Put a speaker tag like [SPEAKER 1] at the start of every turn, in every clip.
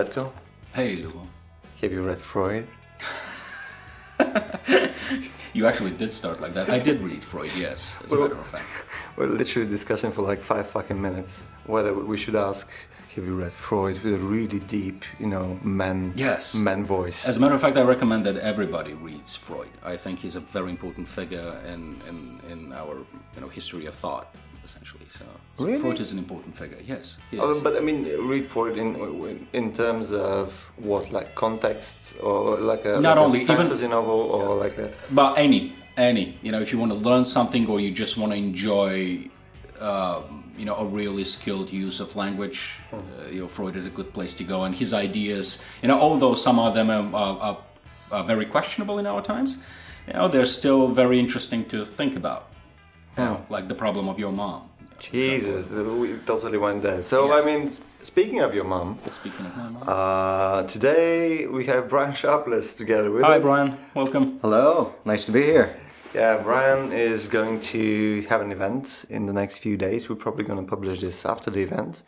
[SPEAKER 1] Hey, Petko,
[SPEAKER 2] Hey, Lubo.
[SPEAKER 1] have you read Freud?
[SPEAKER 2] You actually did start like that. I did read Freud, yes, as a matter of fact.
[SPEAKER 1] We're literally discussing for like five fucking minutes whether we should ask, have you read Freud with a really deep, you know, man,
[SPEAKER 2] Yes.
[SPEAKER 1] man voice.
[SPEAKER 2] As a matter of fact, I recommend that everybody reads Freud. I think he's a very important figure in, in, in our you know history of thought, essentially. So, so
[SPEAKER 1] Really?
[SPEAKER 2] Freud is an important figure. Yes,
[SPEAKER 1] Oh, but I mean, read Freud in in terms of what, like context, or like a
[SPEAKER 2] Not
[SPEAKER 1] like
[SPEAKER 2] only,
[SPEAKER 1] a
[SPEAKER 2] even-
[SPEAKER 1] fantasy novel, or like a
[SPEAKER 2] But any, any, you know, if you want to learn something or you just want to enjoy, um, you know, a really skilled use of language, uh, you know, Freud is a good place to go. And his ideas, you know, although some of them are, are, are, are very questionable in our times, you know, they're still very interesting to think about. You know, like the problem of your mom.
[SPEAKER 1] Jesus, we totally went there. So I mean, speaking of your mom,
[SPEAKER 2] Speaking of my mom.
[SPEAKER 1] uh, today we have Brian Sharpless together with
[SPEAKER 2] Hi,
[SPEAKER 1] us.
[SPEAKER 2] Hi, Brian. Welcome.
[SPEAKER 3] Hello, nice to be here.
[SPEAKER 1] Yeah, Brian is going to have an event in the next few days. We're probably going to publish this after the event.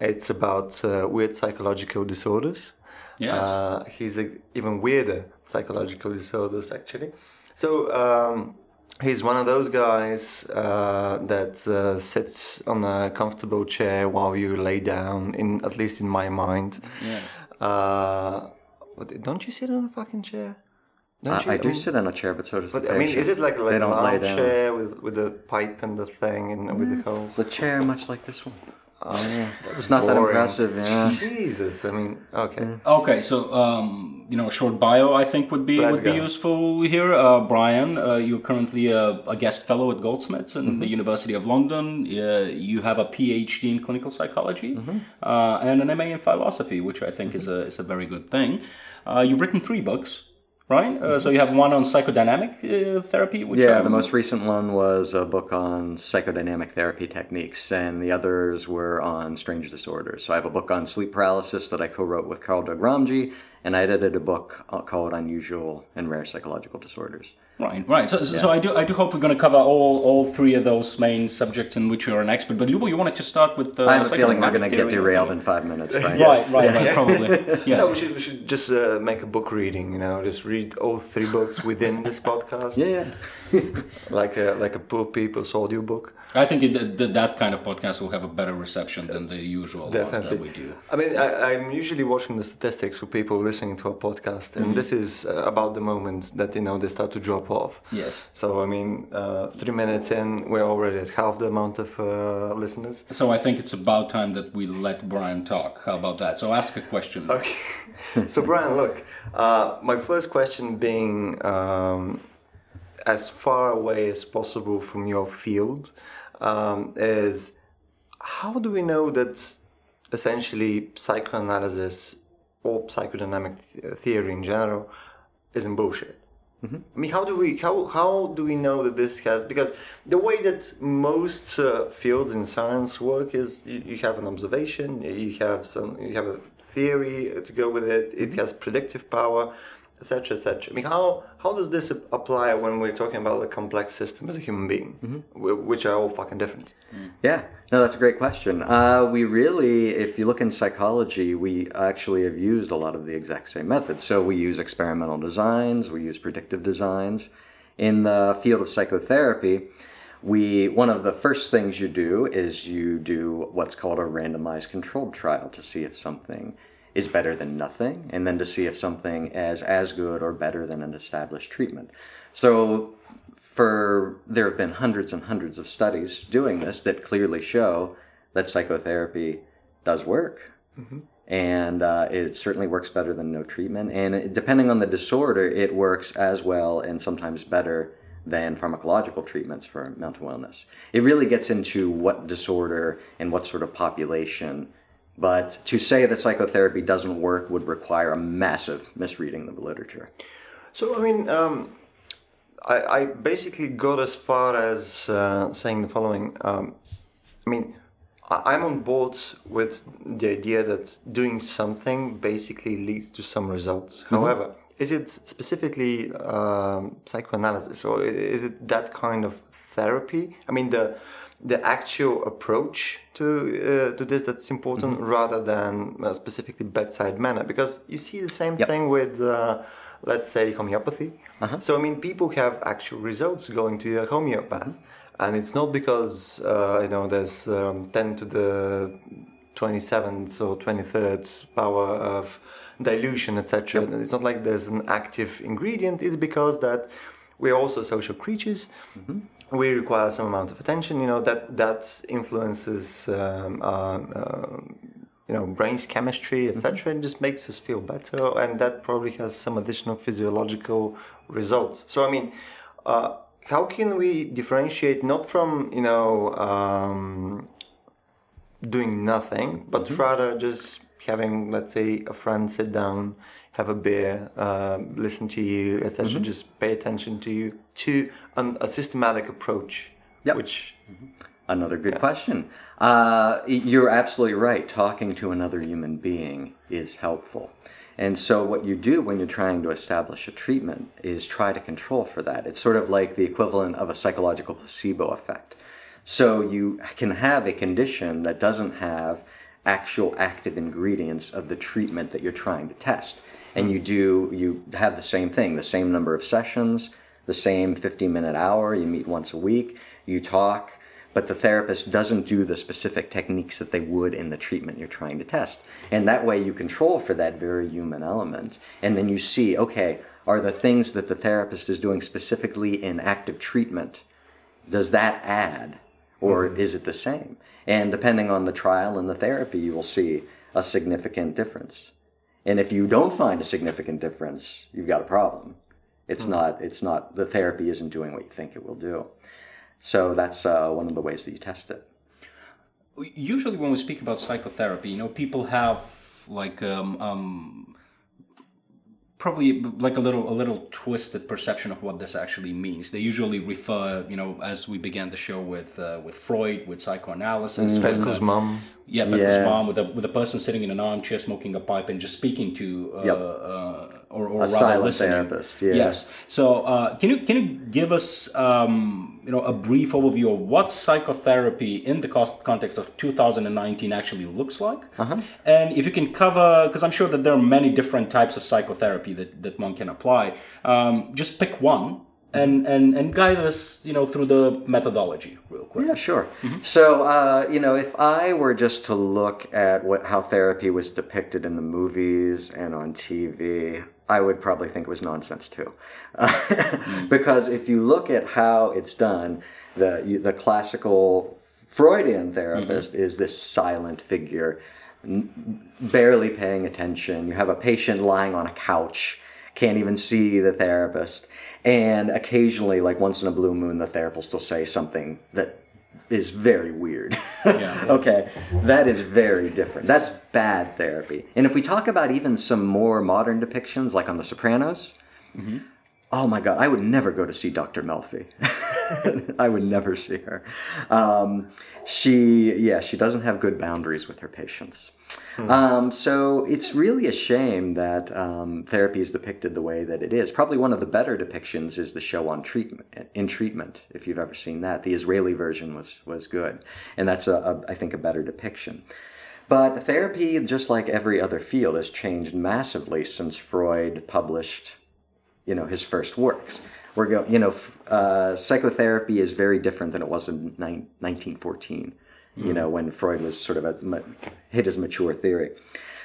[SPEAKER 1] It's about uh, weird psychological disorders.
[SPEAKER 2] Yes.
[SPEAKER 1] Uh, he's a, even weirder psychological disorders, actually. So um, he's one of those guys uh, that uh, sits on a comfortable chair while you lay down. In at least in my mind.
[SPEAKER 2] yes.
[SPEAKER 1] Uh, what- don't you sit on a fucking chair? Don't you?
[SPEAKER 3] I, I do
[SPEAKER 1] mean-
[SPEAKER 3] sit on a chair, but so does
[SPEAKER 1] but
[SPEAKER 3] the
[SPEAKER 1] I mean, is it like like a lounge chair with with the pipe and the thing and with the holes?
[SPEAKER 3] The chair much like this one.
[SPEAKER 1] Oh yeah, that's
[SPEAKER 3] It's not that
[SPEAKER 1] boring.
[SPEAKER 3] impressive, yeah.
[SPEAKER 1] Jesus, I mean, okay.
[SPEAKER 2] Okay, so um, you know, a short bio I think would be
[SPEAKER 1] Let's
[SPEAKER 2] would be useful here. Uh, Brian, uh, you're currently a, a guest fellow at Goldsmiths in
[SPEAKER 1] Mm-hmm.
[SPEAKER 2] the University of London. Uh, you have a PhD in clinical psychology
[SPEAKER 1] Mm-hmm.
[SPEAKER 2] uh, and an MA in philosophy, which I think is a is a very good thing. Uh, you've written three books, right? Uh, so you have one on psychodynamic uh, therapy, which
[SPEAKER 3] Yeah,
[SPEAKER 2] um,
[SPEAKER 3] the most recent one was a book on psychodynamic therapy techniques, and the others were on strange disorders. So I have a book on sleep paralysis that I co-wrote with Karl Doghramji, and I edited a book uh, called Unusual and Rare Psychological Disorders.
[SPEAKER 2] Right, right. So, so, so I do, I do hope we're going to cover all, all three of those main subjects in which you're an expert. But Lubo, you wanted to start with the.
[SPEAKER 3] I have a feeling we're going to get derailed in five minutes, Frank.
[SPEAKER 2] Right, right, right. Probably. Yes.
[SPEAKER 1] No, we should we should just uh, make a book reading. You know, just read all three books within this podcast.
[SPEAKER 3] Yeah.
[SPEAKER 1] like a like a poor people's audio book.
[SPEAKER 2] I think it, that that kind of podcast will have a better reception than the usual ones that we do.
[SPEAKER 1] I mean, I, I'm usually watching the statistics for people listening to a podcast, and
[SPEAKER 2] Mm-hmm.
[SPEAKER 1] this is uh, about the moment that you know they start to drop off.
[SPEAKER 2] Yes.
[SPEAKER 1] So I mean, uh, three minutes in, we're already at half the amount of uh, listeners.
[SPEAKER 2] So I think it's about time that we let Brian talk. How about that? So ask a question.
[SPEAKER 1] Okay. so Brian, look, uh, my first question being um, as far away as possible from your field um, is how do we know that essentially psychoanalysis or psychodynamic th- theory in general isn't bullshit? I mean, how do we how how do we know that this has because the way that most uh, fields in science work is you, you have an observation, you have some you have a theory to go with it, it has predictive power, etc. etc. I mean, how how does this apply when we're talking about a complex system as a human being, wh- which are all fucking different?
[SPEAKER 3] Yeah, no, that's a great question. Uh, we really, if you look in psychology, we actually have used a lot of the exact same methods. So we use experimental designs, we use predictive designs. In the field of psychotherapy, we one of the first things you do is you do what's called a randomized controlled trial to see if something is better than nothing, and then to see if something is as good or better than an established treatment. So for there have been hundreds and hundreds of studies doing this that clearly show that psychotherapy does work. And uh, it certainly works better than no treatment. And it, depending on the disorder it works as well and sometimes better than pharmacological treatments for mental illness. It really gets into what disorder and what sort of population but to say that psychotherapy doesn't work would require a massive misreading of the literature
[SPEAKER 1] So I mean, um, I, I basically got as far as uh, saying the following. Um, I mean, I- I'm on board with the idea that doing something basically leads to some results. However, is it specifically um, psychoanalysis or is it that kind of therapy? I mean, the the actual approach to uh, to this that's important rather than uh, specifically bedside manner. Because you see the same
[SPEAKER 3] Yep.
[SPEAKER 1] thing with uh, let's say homeopathy. So i mean people have actual results going to a homeopath. And it's not because uh, you know there's um, 10 to the 27th or 23rd power of dilution etc it's not like there's an active ingredient. It's because that we're also social creatures we require some amount of attention you know that that influences um, uh, uh, you know brain's chemistry etc and just makes us feel better and that probably has some additional physiological results. So i mean uh, how can we differentiate not from you know um, doing nothing, but rather just having, let's say, a friend sit down, have a beer, uh, listen to you, etc. Just pay attention to you to an, a systematic approach,
[SPEAKER 3] Yep.
[SPEAKER 1] which
[SPEAKER 3] Another good question. Uh, you're absolutely right. Talking to another human being is helpful. And so, what you do when you're trying to establish a treatment is try to control for that. It's sort of like the equivalent of a psychological placebo effect. So, you can have a condition that doesn't have actual active ingredients of the treatment that you're trying to test. And you do, you have the same thing, the same number of sessions, the same 15 minute hour, you meet once a week, you talk, but the therapist doesn't do the specific techniques that they would in the treatment you're trying to test. And that way you control for that very human element. And then you see, okay, are the things that the therapist is doing specifically in active treatment, does that add? Or mm-hmm. is it the same? And depending on the trial and the therapy, you will see a significant difference. And if you don't find a significant difference, you've got a problem. It's not, it's not, the therapy isn't doing what you think it will do. So that's uh, one of the ways that you test it.
[SPEAKER 2] Usually, when we speak about psychotherapy, you know, people have like um, um, probably like a little a little twisted perception of what this actually means. They usually refer, you know, as we began the show with uh, with Freud, with psychoanalysis, with, uh,
[SPEAKER 1] Petko's mom.
[SPEAKER 2] Yeah, Petko's
[SPEAKER 3] Yeah.
[SPEAKER 2] mom, with a with a person sitting in an armchair smoking a pipe and just speaking to, uh,
[SPEAKER 3] Yep.
[SPEAKER 2] uh, or, or
[SPEAKER 3] A
[SPEAKER 2] rather listening.
[SPEAKER 3] therapist, yeah.
[SPEAKER 2] Yes. So, uh, can you can you give us, um, you know, a brief overview of what psychotherapy in the cost, context of 2019 actually looks like,
[SPEAKER 3] Uh-huh.
[SPEAKER 2] and if you can cover, because I'm sure that there are many different types of psychotherapy that that one can apply. Um, just pick one. And, and, and guide us, you know, through the methodology real quick.
[SPEAKER 3] Yeah, sure. So, uh, you know, if I were just to look at what how therapy was depicted in the movies and on TV, I would probably think it was nonsense too, because if you look at how it's done, the the classical Freudian therapist is this silent figure, n- barely paying attention. You have a patient lying on a couch can't even see the therapist. And occasionally, like once in a blue moon, the therapist will say something that is very weird.
[SPEAKER 2] Yeah.
[SPEAKER 3] okay, that is very different. That's bad therapy. And if we talk about even some more modern depictions, like on The Sopranos, oh my god, I would never go to see Dr. Melfi. I would never see her. Um, she, yeah, she doesn't have good boundaries with her patients. Um, so it's really a shame that um, therapy is depicted the way that it is. Probably one of the better depictions is the show on treatment. In treatment, if you've ever seen that, the Israeli version was was good, and that's a, a I think a better depiction. But therapy, just like every other field, has changed massively since Freud published you know his first works. We're go, you know, uh, psychotherapy is very different than it was in nine, 1914. You know, when Freud was sort of a, hit his mature theory.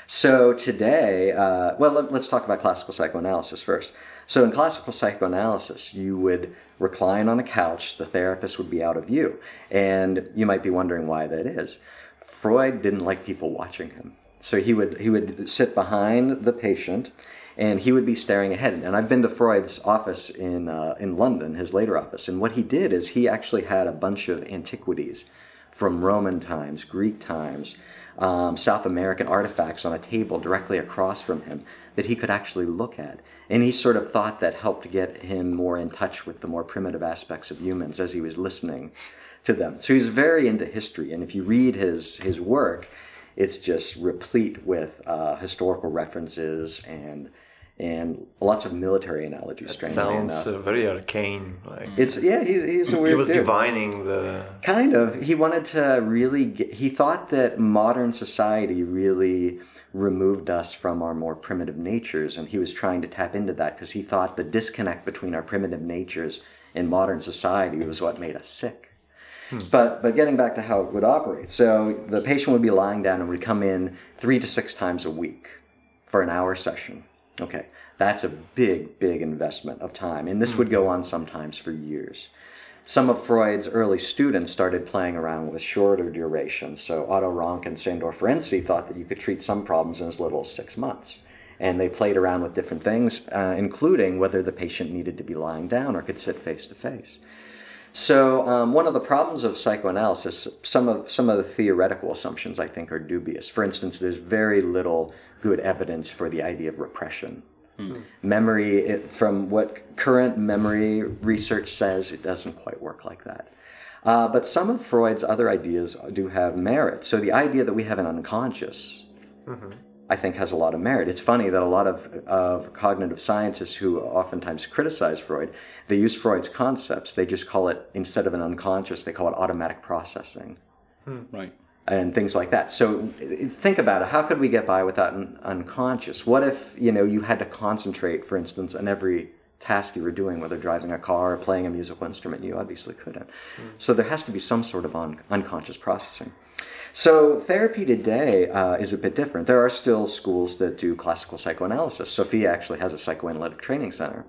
[SPEAKER 3] So today, uh, well, let, let's talk about classical psychoanalysis first. So in classical psychoanalysis, you would recline on a couch, the therapist would be out of view, and you might be wondering why that is. Freud didn't like people watching him. So he would he would sit behind the patient, and he would be staring ahead. And I've been to Freud's office in uh, in London, his later office. And what he did is he actually had a bunch of antiquities from Roman times, Greek times, um, South American artifacts on a table directly across from him that he could actually look at. And he sort of thought that helped get him more in touch with the more primitive aspects of humans as he was listening to them. So he's very into history. And if you read his, his work, it's just replete with uh, historical references and and lots of military analogies. Strangely
[SPEAKER 1] sounds uh, very arcane. Like
[SPEAKER 3] It's yeah, he's, he's a weird.
[SPEAKER 1] he was
[SPEAKER 3] dude.
[SPEAKER 1] divining the.
[SPEAKER 3] Kind of. He wanted to really get, he thought that modern society really removed us from our more primitive natures and he was trying to tap into that because he thought the disconnect between our primitive natures and modern society was what made us sick. But but getting back to how it would operate. So the patient would be lying down and would come in 3 to 6 times a week for an hour session. Okay. That's a big big investment of time and this would go on sometimes for years some of Freud's early students started playing around with shorter durations. So Otto Rank and Sandor Ferenczi thought that you could treat some problems in as little as six months. And they played around with different things, uh, including whether the patient needed to be lying down or could sit face to face. So um, one of the problems of psychoanalysis, some of some of the theoretical assumptions I think are dubious. For instance, there's very little good evidence for the idea of repression. Hmm. Hmm. Memory, it, from what current memory research says, it doesn't quite work like that. Uh, but some of Freud's other ideas do have merit. So the idea that we have an unconscious, mm-hmm. I think, has a lot of merit. It's funny that a lot of, of cognitive scientists who oftentimes criticize Freud, they use Freud's concepts. They just call it, instead of an unconscious, they call it automatic processing hmm.
[SPEAKER 2] Right.
[SPEAKER 3] And things like that. So think about it. How could we get by without an unconscious? What if you know you had to concentrate, for instance, on every task you were doing, whether driving a car or playing a musical instrument? You obviously couldn't. So there has to be some sort of un- unconscious processing. So therapy today uh, is a bit different. There are still schools that do classical psychoanalysis. Sofia actually has a psychoanalytic training center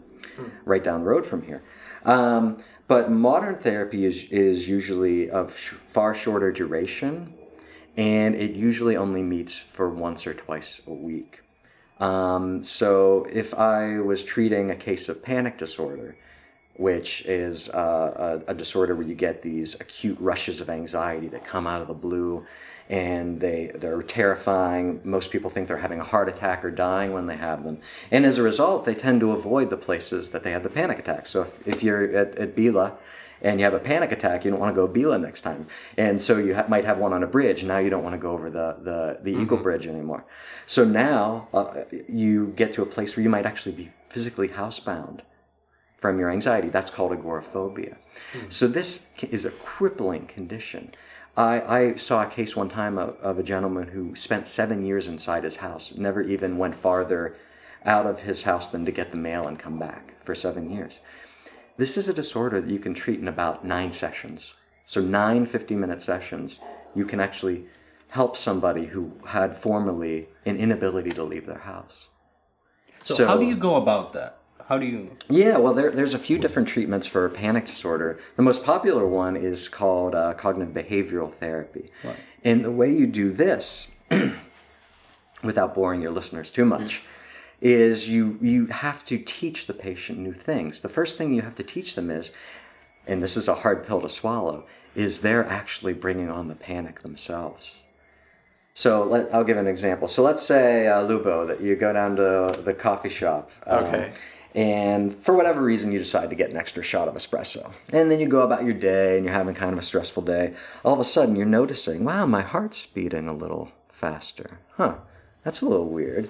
[SPEAKER 3] right down the road from here. Um, but modern therapy is, is usually of sh- far shorter duration, and it usually only meets for once or twice a week. Um, so if I was treating a case of panic disorder, which is uh, a, a disorder where you get these acute rushes of anxiety that come out of the blue and they, they're terrifying. Most people think they're having a heart attack or dying when they have them. And as a result, they tend to avoid the places that they have the panic attacks. So if, if you're at, at Billa and you have a panic attack, you don't want to go Billa next time. And so you ha- might have one on a bridge. Now you don't want to go over the, the, the Eagle Bridge anymore. So now uh, you get to a place where you might actually be physically housebound from your anxiety. That's called agoraphobia. So this is a crippling condition. I, I saw a case one time of, of a gentleman who spent seven years inside his house, never even went farther out of his house than to get the mail and come back for seven years. This is a disorder that you can treat in about nine sessions. So nine 50-minute sessions, you can actually help somebody who had formerly an inability to leave their house.
[SPEAKER 2] So, how do you go about that? How do you?
[SPEAKER 3] Yeah, well, there, there's a few different treatments for panic disorder. The most popular one is called uh, cognitive behavioral therapy. And the way you do this, without boring your listeners too much, is you, you have to teach the patient new things. The first thing you have to teach them is, and this is a hard pill to swallow, is they're actually bringing on the panic themselves. So let, I'll give an example. So let's say, uh, Lubo, that you go down to the coffee shop. um,
[SPEAKER 1] Okay.
[SPEAKER 3] And for whatever reason, you decide to get an extra shot of espresso. And then you go about your day and you're having kind of a stressful day. All of a sudden, you're noticing, wow, my heart's beating a little faster. Huh, that's a little weird.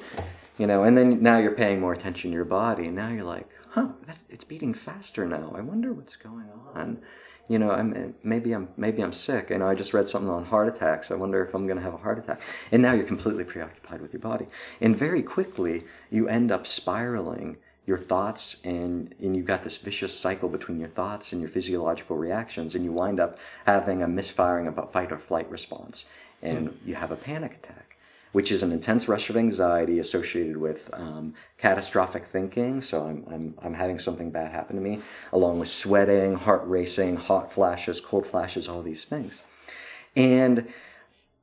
[SPEAKER 3] You know, and then now you're paying more attention to your body. And now you're like, huh, it's beating faster now. I wonder what's going on. You know, I'm, eh, maybe I'm maybe I'm sick. Know, I just read something on heart attacks. I wonder if I'm going to have a heart attack. And now you're completely preoccupied with your body. And very quickly, you end up spiraling your thoughts and, and you've got this vicious cycle between your thoughts and your physiological reactions and you wind up having a misfiring of a fight or flight response. And you have a panic attack which is an intense rush of anxiety associated with um, catastrophic thinking. So I'm, I'm, I'm having something bad happen to me along with sweating heart racing hot flashes cold flashes all these things. And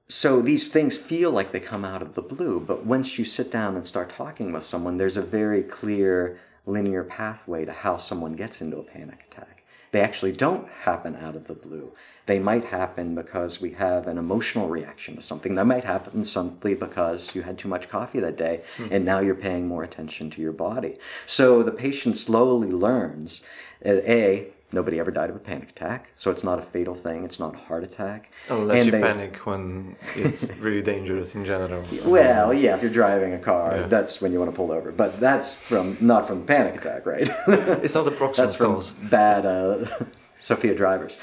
[SPEAKER 3] so these things feel like they come out of the blue, but once you sit down and start talking with someone, there's a very clear linear pathway to how someone gets into a panic attack. They actually don't happen out of the blue. They might happen because we have an emotional reaction to something. They might happen simply because you had too much coffee that day hmm. and now you're paying more attention to your body. So the patient slowly learns that A, Nobody ever died of a panic attack, so it's not a fatal thing. It's not a heart attack.
[SPEAKER 1] Unless
[SPEAKER 3] And
[SPEAKER 1] you
[SPEAKER 3] they-
[SPEAKER 1] panic when it's really dangerous in general.
[SPEAKER 3] Well, yeah, if you're driving a car, that's when you want to pull over. But that's from not from the panic attack, right?
[SPEAKER 1] It's not the proxy.
[SPEAKER 3] that's from
[SPEAKER 1] cause.
[SPEAKER 3] bad uh, Sofia drivers.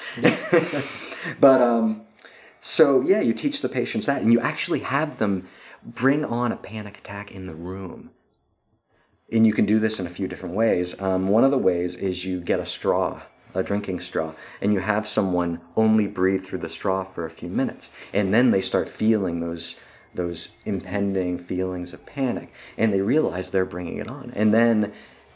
[SPEAKER 3] but um, so yeah, you teach the patients that, and you actually have them bring on a panic attack in the room. And you can do this in a few different ways. Um, one of the ways is you get a straw, a drinking straw, and you have someone only breathe through the straw for a few minutes, and then they start feeling those those impending feelings of panic, and they realize they're bringing it on, and then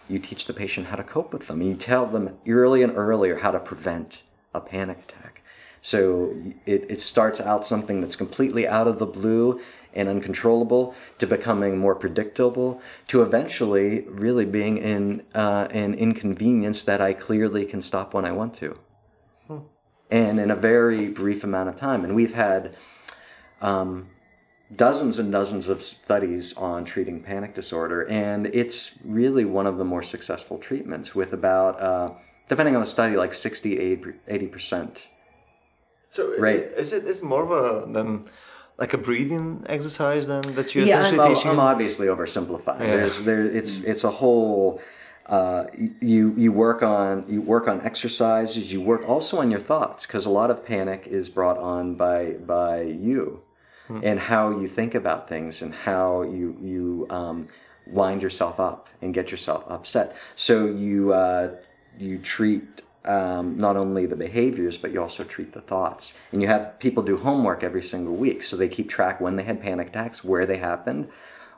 [SPEAKER 3] you teach the patient how to cope with them. and You tell them early and earlier how to prevent a panic attack. So it, it starts out something that's completely out of the blue and uncontrollable to becoming more predictable to eventually really being in uh, an inconvenience that I clearly can stop when I want to. And in a very brief amount of time. And we've had um, dozens and dozens of studies on treating panic disorder, and it's really one of the more successful treatments with about, uh, depending on the study, like 60 80%.
[SPEAKER 1] So
[SPEAKER 3] Right.
[SPEAKER 1] is it is it more of a than like a breathing exercise then that you're
[SPEAKER 3] yeah, I'm,
[SPEAKER 1] teaching?
[SPEAKER 3] I'm obviously oversimplifying.
[SPEAKER 1] Yeah.
[SPEAKER 3] There's there it's it's a whole uh, you you work on you work on exercises. You work also on your thoughts because a lot of panic is brought on by by you and how you think about things and how you you um, wind yourself up and get yourself upset. So you uh, you treat um, not only the behaviors, but you also treat the thoughts. And you have people do homework every single week, so they keep track when they had panic attacks, where they happened,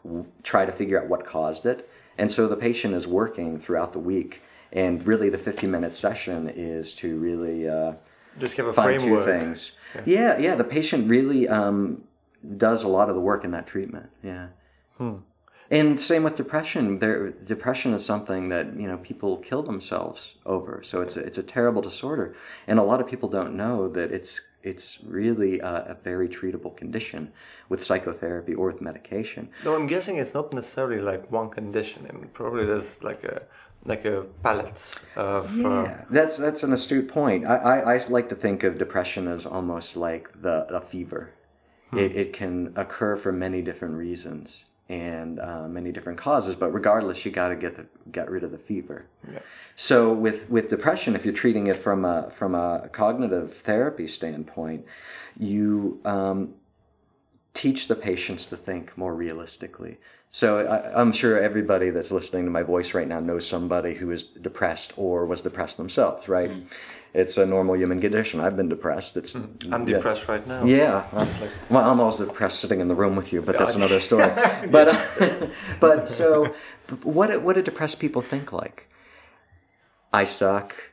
[SPEAKER 3] w- try to figure out what caused it. And so the patient is working throughout the week. And really, the 50 minute session is to really uh,
[SPEAKER 1] Just have a
[SPEAKER 3] tune
[SPEAKER 1] framework.
[SPEAKER 3] things. Yeah, yeah, the patient really um, does a lot of the work in that treatment. Yeah. And same with depression. There, depression is something that you know people kill themselves over. So it's a, it's a terrible disorder, and a lot of people don't know that it's it's really a, a very treatable condition with psychotherapy or with medication.
[SPEAKER 1] No, I'm guessing it's not necessarily like one condition. I mean, probably there's like a like a palette of. Uh,
[SPEAKER 3] Yeah, that's that's an astute point. I, I, I like to think of depression as almost like the a fever. It, it can occur for many different reasons and uh, many different causes, but regardless, you got to get the, get rid of the fever. So with with depression, if you're treating it from a from a cognitive therapy standpoint, you um, teach the patients to think more realistically. So I, I'm sure everybody that's listening to my voice right now knows somebody who is depressed or was depressed themselves, right? Hmm. It's a normal human condition. I've been depressed. It's hmm.
[SPEAKER 1] I'm
[SPEAKER 3] yeah.
[SPEAKER 1] depressed right now.
[SPEAKER 3] Yeah, well, I'm also depressed sitting in the room with you, but that's another story. but but so, what what do depressed people think like? I suck.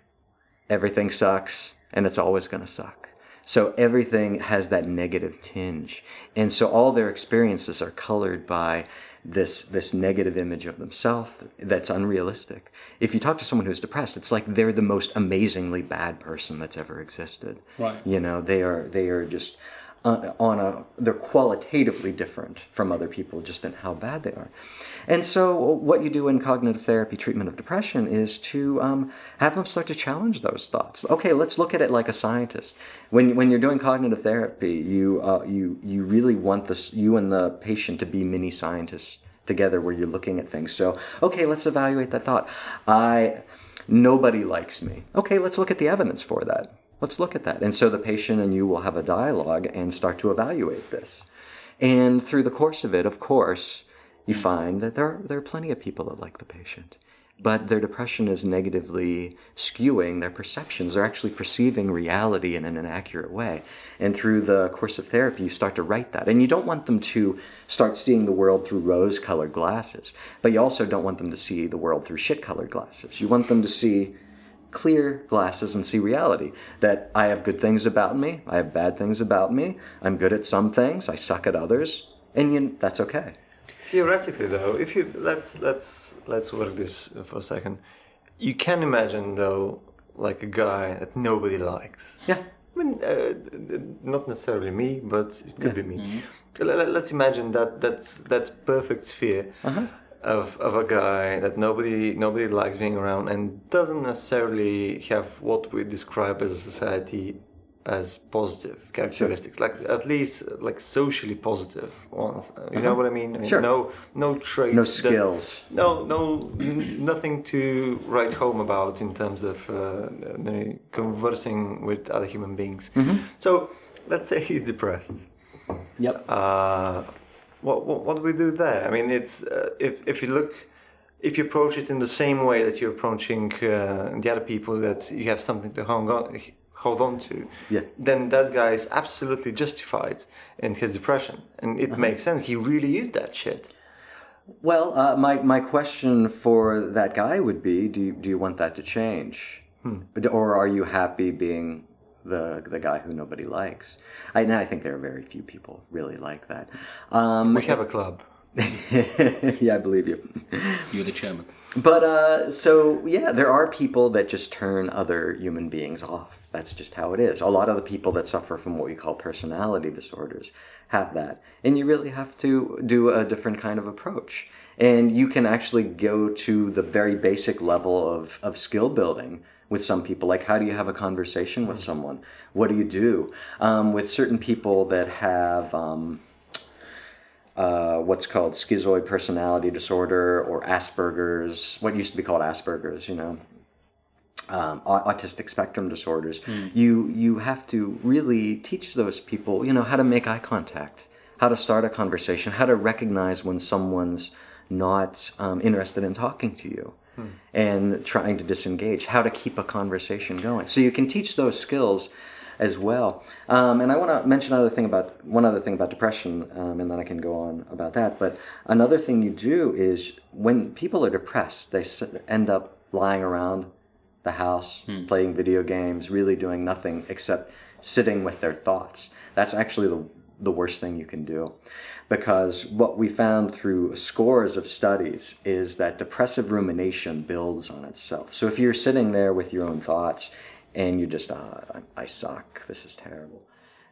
[SPEAKER 3] Everything sucks, and it's always going to suck. So everything has that negative tinge, and so all their experiences are colored by this this negative image of themselves that's unrealistic. If you talk to someone who's depressed, it's like they're the most amazingly bad person that's ever existed.
[SPEAKER 2] Right.
[SPEAKER 3] You know, they are they are just uh, on a they're qualitatively different from other people just in how bad they are. And so, what you do in cognitive therapy treatment of depression is to um, have them start to challenge those thoughts. Okay, let's look at it like a scientist. When when you're doing cognitive therapy, you uh, you you really want this you and the patient to be mini scientists together, where you're looking at things. So, okay, let's evaluate that thought. I nobody likes me. Okay, let's look at the evidence for that. Let's look at that. And so the patient and you will have a dialogue and start to evaluate this. And through the course of it, of course, you find that there are, there are plenty of people that like the patient. But their depression is negatively skewing their perceptions. They're actually perceiving reality in an inaccurate way. And through the course of therapy, you start to write that. And you don't want them to start seeing the world through rose colored glasses. But you also don't want them to see the world through shit colored glasses. You want them to see clear glasses and see reality. That I have good things about me, I have bad things about me, I'm good at some things, I suck at others, and you, that's okay.
[SPEAKER 1] Theoretically, though, if you let's let's let's work this for a second. You can imagine though, like a guy that nobody likes.
[SPEAKER 3] Yeah.
[SPEAKER 1] I mean, uh, not necessarily me, but it could be me. Let- Let's imagine that that's that's perfect sphere. Of, of a guy that nobody nobody likes being around and doesn't necessarily have what we describe as a society as positive characteristics, like at least like socially positive ones. You know what I mean? I mean,
[SPEAKER 3] Sure.
[SPEAKER 1] No, no traits.
[SPEAKER 3] No
[SPEAKER 1] that-
[SPEAKER 3] skills.
[SPEAKER 1] no, no, n- nothing to write home about in terms of uh, conversing with other human beings. So let's say he's depressed.
[SPEAKER 3] Yep.
[SPEAKER 1] Uh, what, what what do we do there? I mean, it's uh, if if you look, if you approach it in the same way that you're approaching uh, the other people that you have something to hang on, hold on to,
[SPEAKER 3] Yeah.
[SPEAKER 1] then that guy is absolutely justified in his depression, and it makes sense. He really is that shit.
[SPEAKER 3] Well, uh, my my question for that guy would be: Do you, do you want that to change, or are you happy being the the guy who nobody likes? I and I think there are very few people really like that. Um,
[SPEAKER 1] We have a club.
[SPEAKER 3] yeah, I believe you.
[SPEAKER 2] You're the chairman.
[SPEAKER 3] But uh, so yeah, there are people that just turn other human beings off. That's just how it is. A lot of the people that suffer from what we call personality disorders have that, and you really have to do a different kind of approach. And you can actually go to the very basic level of of skill building with some people. Like, how do you have a conversation with someone? What do you do um, with certain people that have? Um, uh, what's called schizoid personality disorder or Asperger's, what used to be called Asperger's, you know, um, autistic spectrum disorders. You you have to really teach those people, you know, how to make eye contact, how to start a conversation, how to recognize when someone's not um, interested in talking to you. And trying to disengage, how to keep a conversation going. So you can teach those skills as well. Um, and I want to mention another thing about one other thing about depression, um, and then I can go on about that. But another thing you do is when people are depressed, they end up lying around the house, playing video games, really doing nothing except sitting with their thoughts. That's actually the the worst thing you can do. Because what we found through scores of studies is that depressive rumination builds on itself. So if you're sitting there with your own thoughts and you're just, I I suck, this is terrible.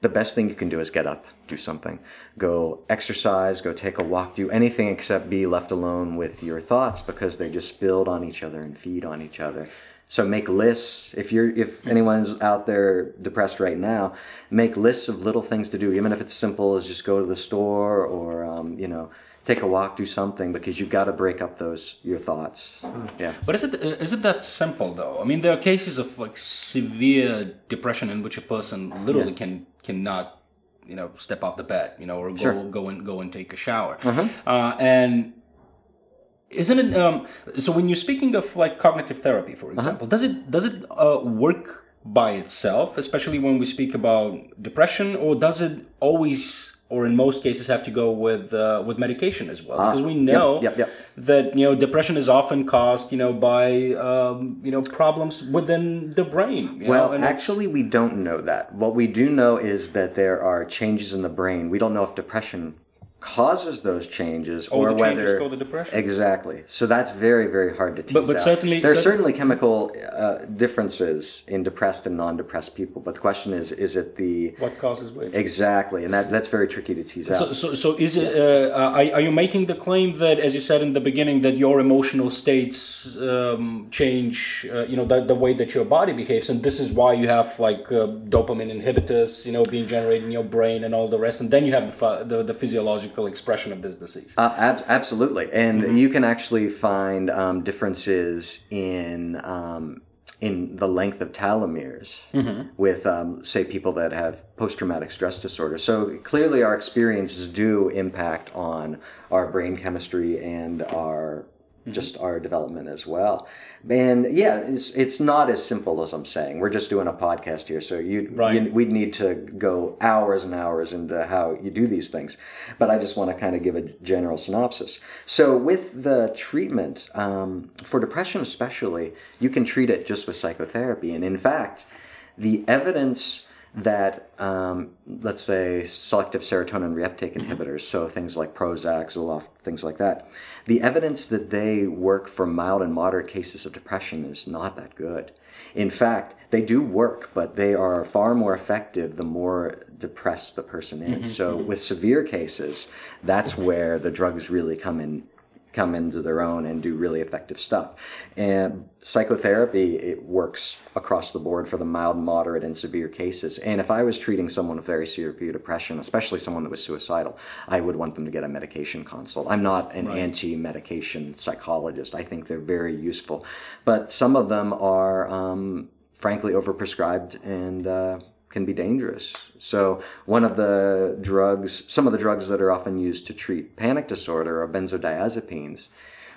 [SPEAKER 3] The best thing you can do is get up, do something. Go exercise, go take a walk, do anything except be left alone with your thoughts because they just build on each other and feed on each other. So make lists. If you're, if anyone's out there depressed right now, make lists of little things to do, even if it's simple as just go to the store or, um, you know, take a walk, do something because you've got to break up those, your thoughts. Yeah.
[SPEAKER 2] But is it is it that simple though? I mean, there are cases of like severe depression in which a person literally can cannot, you know, step off the bed, you know, or go
[SPEAKER 3] Sure. Uh-huh.
[SPEAKER 2] go and go and take a shower. Uh, and isn't it? Um, so when you're speaking of like cognitive therapy,
[SPEAKER 3] Uh-huh.
[SPEAKER 2] for example, does it does it uh, work by itself, especially when we speak about depression, or does it always? Or in most cases, have to go with uh, with medication as well, because we know
[SPEAKER 3] Ah, yep, yep.
[SPEAKER 2] that you know depression is often caused you know by um, you know problems within the brain. you
[SPEAKER 3] Well,
[SPEAKER 2] know, and
[SPEAKER 3] actually, we don't know that. What we do know is that there are changes in the brain. We don't know if depression causes those changes
[SPEAKER 2] Oh,
[SPEAKER 3] or
[SPEAKER 2] the changes
[SPEAKER 3] whether
[SPEAKER 2] depression?
[SPEAKER 3] exactly. So that's very, very hard to tease
[SPEAKER 2] but
[SPEAKER 3] out.
[SPEAKER 2] certainly-
[SPEAKER 3] there are
[SPEAKER 2] cer-
[SPEAKER 3] certainly chemical uh, differences in depressed and non-depressed people. But the question is, is it the
[SPEAKER 2] what causes which?
[SPEAKER 3] exactly? And that that's very tricky to tease out.
[SPEAKER 2] So, so, so is it? Uh, uh, are, are you making the claim that, as you said in the beginning, that your emotional states um, change? Uh, you know, the, the way that your body behaves, and this is why you have like uh, dopamine inhibitors, you know, being generated in your brain and all the rest, and then you have the the, the physiological expression of this disease.
[SPEAKER 3] Uh, ab- absolutely, and you can actually find um, differences in um, in the length of telomeres with, um, say, people that have post-traumatic stress disorder. So clearly, our experiences do impact on our brain chemistry and our just our development as well. And yeah, it's it's not as simple as I'm saying. We're just doing a podcast here, so you,
[SPEAKER 2] Right.
[SPEAKER 3] you we'd need to go hours and hours into how you do these things. But I just want to kind of give a general synopsis. So with the treatment um, for depression, especially, you can treat it just with psychotherapy. And in fact, the evidence that um, let's say selective serotonin reuptake mm-hmm. inhibitors, so things like Prozac, Zoloft, things like that, the evidence that they work for mild and moderate cases of depression is not that good. In fact, they do work, but they are far more effective the more depressed the person is. Mm-hmm. So mm-hmm. with severe cases, that's where the drugs really come in come into their own and do really effective stuff. And psychotherapy, it works across the board for the mild, moderate, and severe cases. And if I was treating someone with very severe depression, especially someone that was suicidal, I would want them to get a medication consult. I'm not an right. anti-medication psychologist. I think they're very useful, but some of them are, um, frankly, overprescribed and. Uh, can be dangerous. So one of the drugs, some of the drugs that are often used to treat panic disorder are benzodiazepines,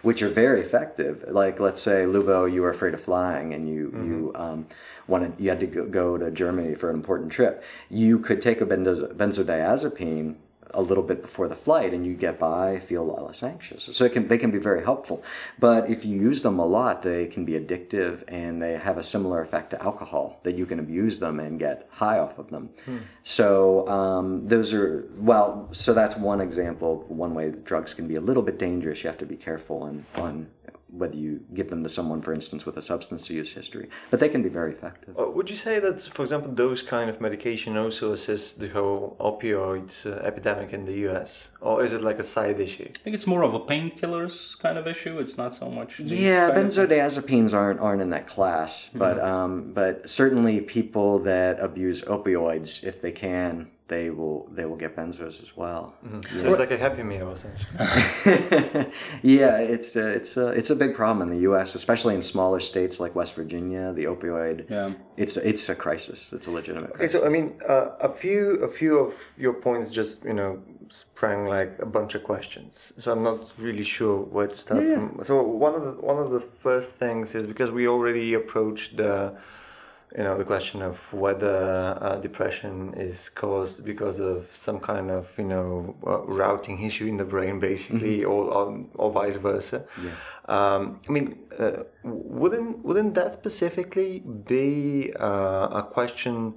[SPEAKER 3] which are very effective. Like let's say Lubo, you were afraid of flying and you mm-hmm. you um, wanted you had to go, to Germany for an important trip. You could take a benzodiazepine a little bit before the flight and you get by, feel a lot less anxious. So it can, they can be very helpful. But if you use them a lot, they can be addictive and they have a similar effect to alcohol that you can abuse them and get high off of them. Hmm. So um, those are, well, so that's one example, one way drugs can be a little bit dangerous. You have to be careful on, on whether you give them to someone, for instance, with a substance use history. But they can be very effective.
[SPEAKER 1] Uh, would you say that, for example, those kind of medication also assist the whole opioids uh, epidemic in the U.S., or is it like a side issue?
[SPEAKER 2] I think it's more of a painkillers kind of issue. It's not so much.
[SPEAKER 3] Yeah, benzodiazepines aren't aren't in that class, mm-hmm. but um, but certainly people that abuse opioids, if they can, they will they will get benzos as well.
[SPEAKER 1] Mm-hmm. So it's like a happy meal, essentially.
[SPEAKER 3] yeah, it's a, it's a, it's a big problem in the U.S., especially in smaller states like West Virginia. The opioid, yeah, it's it's a crisis. It's a legitimate. Crisis.
[SPEAKER 1] Okay, so I mean, uh, a few a few of your points just you know sprang like a bunch of questions. So I'm not really sure where to start. Yeah. From. So one of the one of the first things is because we already approached the you know the question of whether uh, depression is caused because of some kind of you know uh, routing issue in the brain basically mm-hmm. or, or, or vice versa yeah. um, i mean uh, wouldn't wouldn't that specifically be uh, a question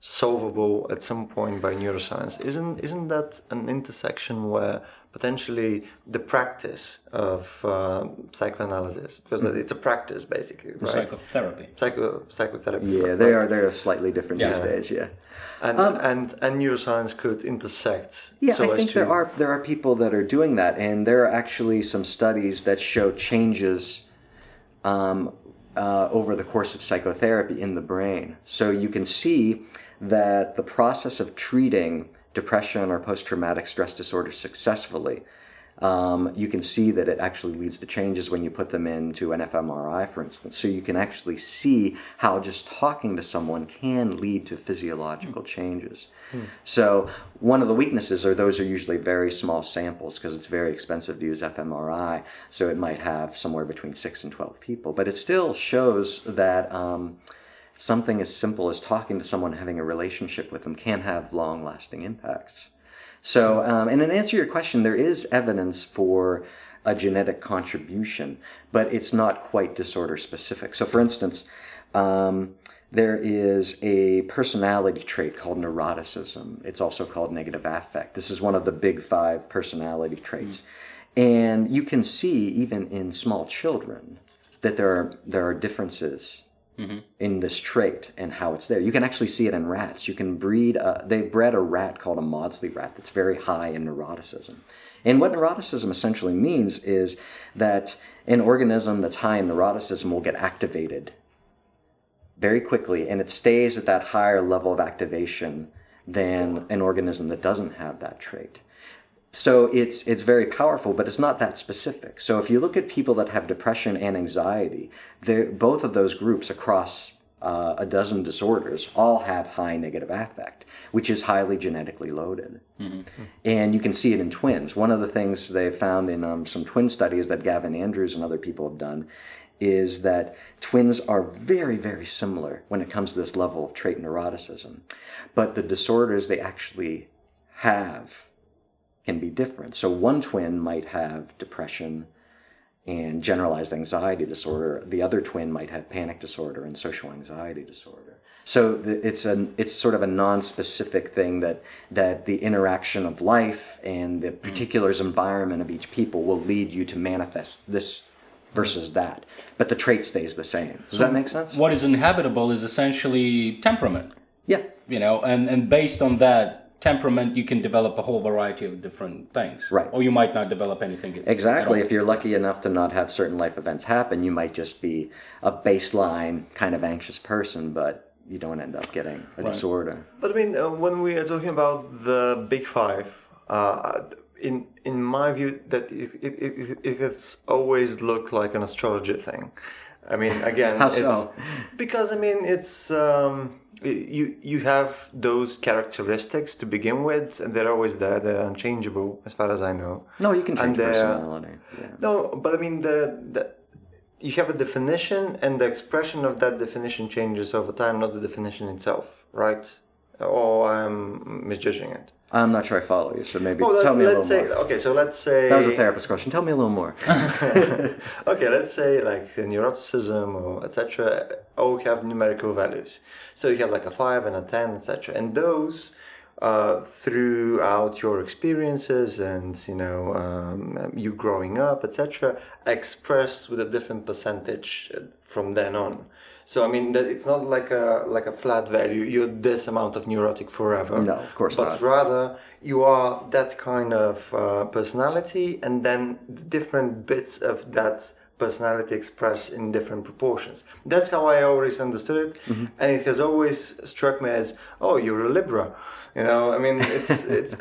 [SPEAKER 1] solvable at some point by neuroscience isn't isn't that an intersection where potentially the practice of uh, psychoanalysis because mm. it's a practice basically right?
[SPEAKER 2] psychotherapy
[SPEAKER 1] Psycho, psychotherapy.
[SPEAKER 3] Yeah they are they're slightly different yeah. these days yeah.
[SPEAKER 1] And, um, and and neuroscience could intersect
[SPEAKER 3] yeah so i think to... there are there are people that are doing that and there are actually some studies that show changes um, uh, over the course of psychotherapy in the brain. So you can see that the process of treating depression or post traumatic stress disorder successfully, um, you can see that it actually leads to changes when you put them into an fMRI, for instance. So you can actually see how just talking to someone can lead to physiological changes. Hmm. So one of the weaknesses are those are usually very small samples because it's very expensive to use fMRI. So it might have somewhere between six and 12 people, but it still shows that, um, something as simple as talking to someone, having a relationship with them, can have long lasting impacts. So, um, and in answer to your question, there is evidence for a genetic contribution, but it's not quite disorder specific. So, for instance, um, there is a personality trait called neuroticism. It's also called negative affect. This is one of the big five personality traits. Mm. And you can see, even in small children, that there are, there are differences mm-hmm. in this trait and how it's there. You can actually see it in rats. You can breed, a, they bred a rat called a Maudsley rat that's very high in neuroticism. And what neuroticism essentially means is that an organism that's high in neuroticism will get activated very quickly and it stays at that higher level of activation than an organism that doesn't have that trait. So it's it's very powerful, but it's not that specific. So if you look at people that have depression and anxiety, both of those groups across uh, a dozen disorders all have high negative affect, which is highly genetically loaded. Mm-hmm. And you can see it in twins. One of the things they found in um, some twin studies that Gavin Andrews and other people have done is that twins are very, very similar when it comes to this level of trait neuroticism. But the disorders they actually have can be different. So one twin might have depression and generalized anxiety disorder. The other twin might have panic disorder and social anxiety disorder. So it's a it's sort of a non-specific thing that that the interaction of life and the hmm. particulars environment of each people will lead you to manifest this versus that. But the trait stays the same. Does so that make sense?
[SPEAKER 2] What is inhabitable is essentially temperament.
[SPEAKER 3] Yeah.
[SPEAKER 2] You know, and and based on that temperament, you can develop a whole variety of different things.
[SPEAKER 3] Right.
[SPEAKER 2] Or you might not develop anything.
[SPEAKER 3] Exactly. If you're lucky enough to not have certain life events happen, you might just be a baseline kind of anxious person, but you don't end up getting a disorder.
[SPEAKER 1] But I mean, uh, when we are talking about the big five, uh, in in my view, that it, it, it, it it's always looked like an astrology thing. I mean, again,
[SPEAKER 3] How
[SPEAKER 1] it's,
[SPEAKER 3] so?
[SPEAKER 1] because I mean, it's um, you you have those characteristics to begin with, and they're always there. They're unchangeable, as far as I know.
[SPEAKER 3] No, you can change
[SPEAKER 1] And
[SPEAKER 3] personality. Yeah.
[SPEAKER 1] No, but I mean the, the you have a definition, and the expression of that definition changes over time, not the definition itself, right? Or I'm misjudging it.
[SPEAKER 3] I'm not sure I follow you, so maybe
[SPEAKER 1] Oh,
[SPEAKER 3] tell me a little
[SPEAKER 1] say
[SPEAKER 3] more.
[SPEAKER 1] okay. So let's say
[SPEAKER 3] That was a therapist question. Tell me a little more.
[SPEAKER 1] okay, let's say like neuroticism or etc. all have numerical values. So you have like a five and a ten, etc. And those uh, throughout your experiences and you know um, you growing up, etc. expressed with a different percentage uh, from then on. So I mean that it's not like a like a flat value. You're this amount of neurotic forever.
[SPEAKER 3] No, of course
[SPEAKER 1] but
[SPEAKER 3] not.
[SPEAKER 1] rather you are that kind of uh, personality and then the different bits of that personality expressed in different proportions that's how i always understood it
[SPEAKER 3] Mm-hmm.
[SPEAKER 1] and it has always struck me as oh you're a libra you know i mean it's it's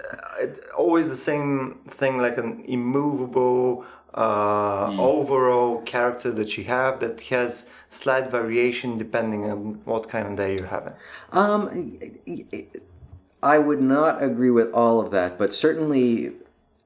[SPEAKER 1] it's always the same thing like an immovable uh,
[SPEAKER 3] Mm.
[SPEAKER 1] overall character that you have that has slight variation depending on what kind of day you're having
[SPEAKER 3] Um, I would not agree with all of that, but certainly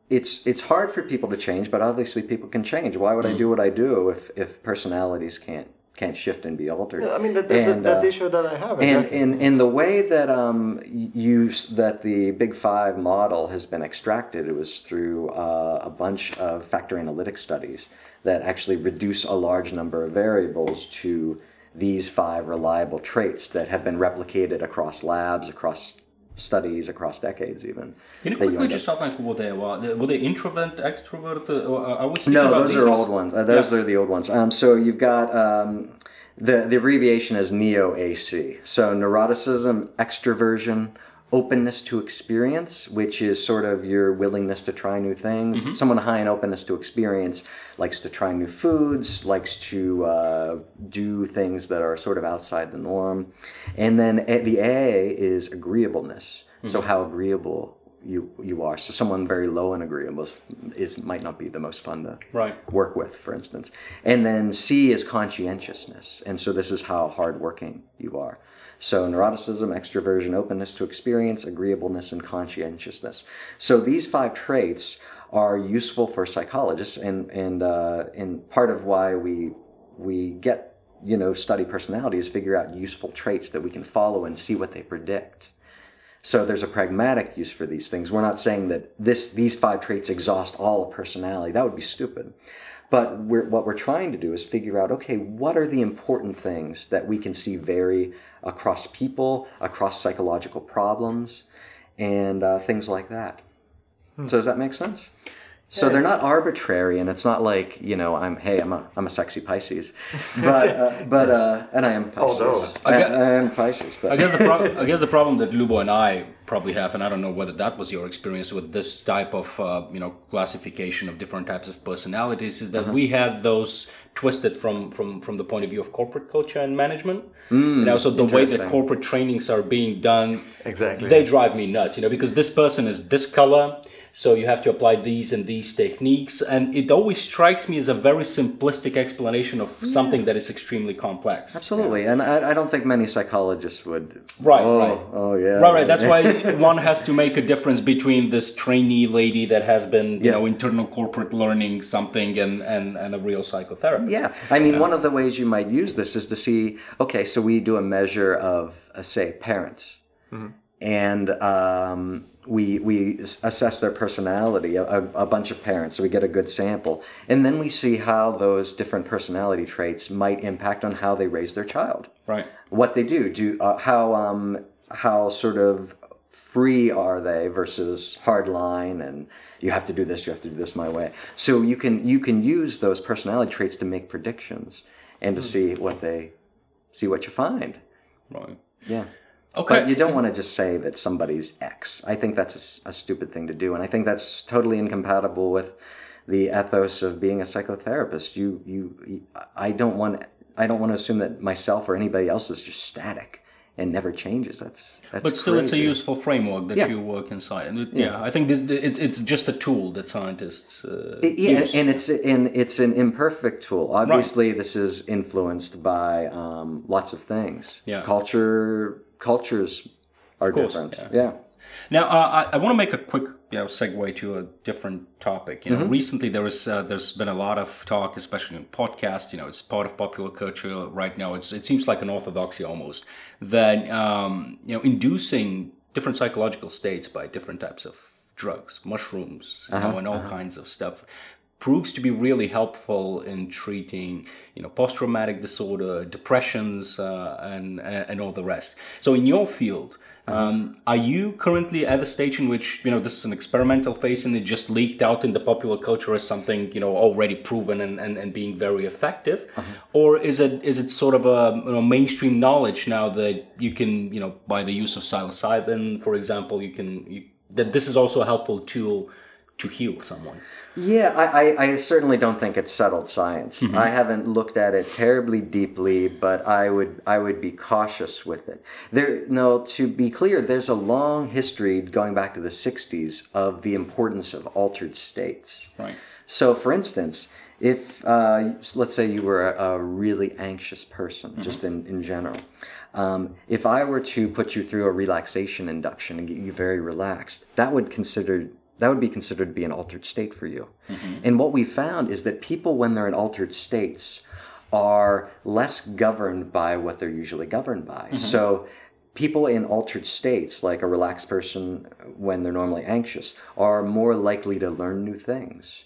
[SPEAKER 3] it's it's hard for people to change. But obviously, people can change. Why would I do what I do if if personalities can't can't shift and be altered?
[SPEAKER 1] i mean that, that's, the, that's
[SPEAKER 3] uh,
[SPEAKER 1] the issue that i have
[SPEAKER 3] And in, in the way that um, you that the Big Five model has been extracted, it was through uh, a bunch of factor analytic studies that actually reduce a large number of variables to these five reliable traits that have been replicated across labs, across studies, across decades, even.
[SPEAKER 2] Can you quickly just
[SPEAKER 3] up-
[SPEAKER 2] outline who they were? Were they introvert, extrovert? Uh, Are we
[SPEAKER 3] No,
[SPEAKER 2] about
[SPEAKER 3] those are
[SPEAKER 2] ones?
[SPEAKER 3] old ones. Uh, those are the old ones. Um, so you've got um, the the abbreviation is NEO-AC. So neuroticism, extroversion, openness to experience, which is sort of your willingness to try new things. Mm-hmm. Someone high in openness to experience likes to try new foods, likes to uh, do things that are sort of outside the norm. And then eh, the A is agreeableness. So mm-hmm. how agreeable you you are. So someone very low in agreeables is might not be the most fun to
[SPEAKER 2] Right.
[SPEAKER 3] work with, for instance. And then C is conscientiousness. And so this is how hardworking you are. So neuroticism, extroversion, openness to experience, agreeableness, and conscientiousness. So these five traits are useful for psychologists, and and uh, and part of why we we get you know study personalities, figure out useful traits that we can follow and see what they predict. So there's a pragmatic use for these things. We're not saying that this these five traits exhaust all of personality. That would be stupid. But we're, what we're trying to do is figure out, okay, what are the important things that we can see vary across people, across psychological problems, and uh, things like that. So does that make sense? So they're not arbitrary, and it's not like you know I'm hey I'm a I'm a sexy Pisces, but uh, but uh, and I am Pisces.
[SPEAKER 1] Although-
[SPEAKER 3] I,
[SPEAKER 2] I
[SPEAKER 3] I am Pisces, but
[SPEAKER 2] I guess the pro- I guess the problem that Lubo and I probably have, and I don't know whether that was your experience with this type of uh, you know classification of different types of personalities, is that we have those twisted from from from the point of view of corporate culture and management. you know, so the way that corporate trainings are being done,
[SPEAKER 1] Exactly.
[SPEAKER 2] they drive me nuts. You know, because this person is this color. So you have to apply these and these techniques, and it always strikes me as a very simplistic explanation of something that is extremely complex.
[SPEAKER 3] Absolutely, and I, I don't think many psychologists would.
[SPEAKER 2] Right,
[SPEAKER 3] oh,
[SPEAKER 2] right.
[SPEAKER 3] Oh, yeah.
[SPEAKER 2] Right, right. That's why one has to make a difference between this trainee lady that has been, you
[SPEAKER 3] Yeah.
[SPEAKER 2] know, internal corporate learning something and, and, and a real psychotherapist.
[SPEAKER 3] Yeah, I mean, one of the ways you might use this is to see. Okay, so we do a measure of, uh, say, parents, and um, we we assess their personality, a, a- bunch of parents, so we get a good sample, and then we see how those different personality traits might impact on how they raise their child.
[SPEAKER 2] Right.
[SPEAKER 3] what they do do uh, how um how sort of free are they versus hard line and you have to do this you have to do this my way so you can you can use those personality traits to make predictions and to see what they see what you find
[SPEAKER 2] Right.
[SPEAKER 3] yeah
[SPEAKER 2] Okay.
[SPEAKER 3] But you don't want to just say that somebody's X. I think that's a stupid thing to do, and I think that's totally incompatible with the ethos of being a psychotherapist. You, you, I don't want, I don't want to assume that myself or anybody else is just static and never changes. That's that's.
[SPEAKER 2] But still, it's a useful framework that
[SPEAKER 3] Yeah.
[SPEAKER 2] you work inside, and it, yeah. I think this, it's it's just a tool that scientists uh,
[SPEAKER 3] Yeah,
[SPEAKER 2] use.
[SPEAKER 3] and it's and it's an imperfect tool. Obviously, this is influenced by um, lots of things.
[SPEAKER 2] Yeah.
[SPEAKER 3] culture, cultures are
[SPEAKER 2] course,
[SPEAKER 3] different.
[SPEAKER 2] yeah.
[SPEAKER 3] Yeah.
[SPEAKER 2] Now, uh, I, I want to make a quick, you know, segue to a different topic. You know,
[SPEAKER 3] Mm-hmm.
[SPEAKER 2] recently there was uh, there's been a lot of talk, especially in podcasts. You know, it's part of popular culture right now. It's it seems like an orthodoxy almost that um, you know inducing different psychological states by different types of drugs, mushrooms, you
[SPEAKER 3] Uh-huh,
[SPEAKER 2] know, and all kinds of stuff proves to be really helpful in treating you know post-traumatic disorder depressions uh, and and all the rest. So in your field um, are you currently at a stage in which you know this is an experimental phase and it just leaked out in the popular culture as something you know already proven and, and, and being very effective? Or is it is it sort of a you know, mainstream knowledge now that you can you know by the use of psilocybin for example you can you, that this is also a helpful tool to heal someone
[SPEAKER 3] Yeah, I, I, I certainly don't think it's settled science.
[SPEAKER 2] Mm-hmm.
[SPEAKER 3] I haven't looked at it terribly deeply, but I would I would be cautious with it. There, no, to be clear, there's a long history going back to the '60s of the importance of altered states.
[SPEAKER 2] right
[SPEAKER 3] So, for instance, if uh, let's say you were a, a really anxious person, just in, in general, um, if I were to put you through a relaxation induction and get you very relaxed, that would consider that would be considered to be an altered state for you. Mm-hmm. And what we found is that people, when they're in altered states, are less governed by what they're usually governed by. Mm-hmm. So people in altered states, like a relaxed person when they're normally anxious, are more likely to learn new things.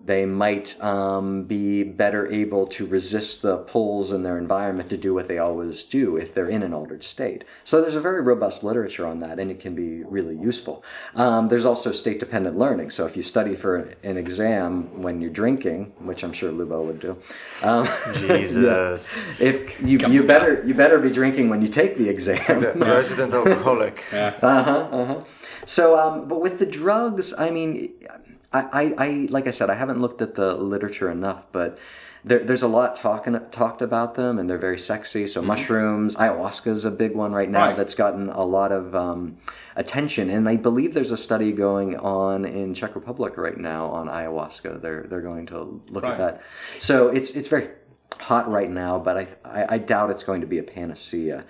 [SPEAKER 3] They might um, be better able to resist the pulls in their environment to do what they always do if they're in an altered state. So there's a very robust literature on that, and it can be really useful. Um, there's also state dependent learning. So if you study for an exam when you're drinking, which I'm sure Lubo would do, um,
[SPEAKER 1] Jesus.
[SPEAKER 3] if you you better you better be drinking when you take the exam.
[SPEAKER 1] the resident alcoholic.
[SPEAKER 3] So, um, but with the drugs, I mean, I, I, I, like I said, I haven't looked at the literature enough, but there, there's a lot talking talked about them, and they're very sexy. So, mushrooms, ayahuasca is a big one right now
[SPEAKER 2] Right.
[SPEAKER 3] that's gotten a lot of um, attention, and I believe there's a study going on in Czech Republic right now on ayahuasca. They're they're going to look
[SPEAKER 2] Right.
[SPEAKER 3] at that. So it's it's very hot right now, but I, I I doubt it's going to be a panacea.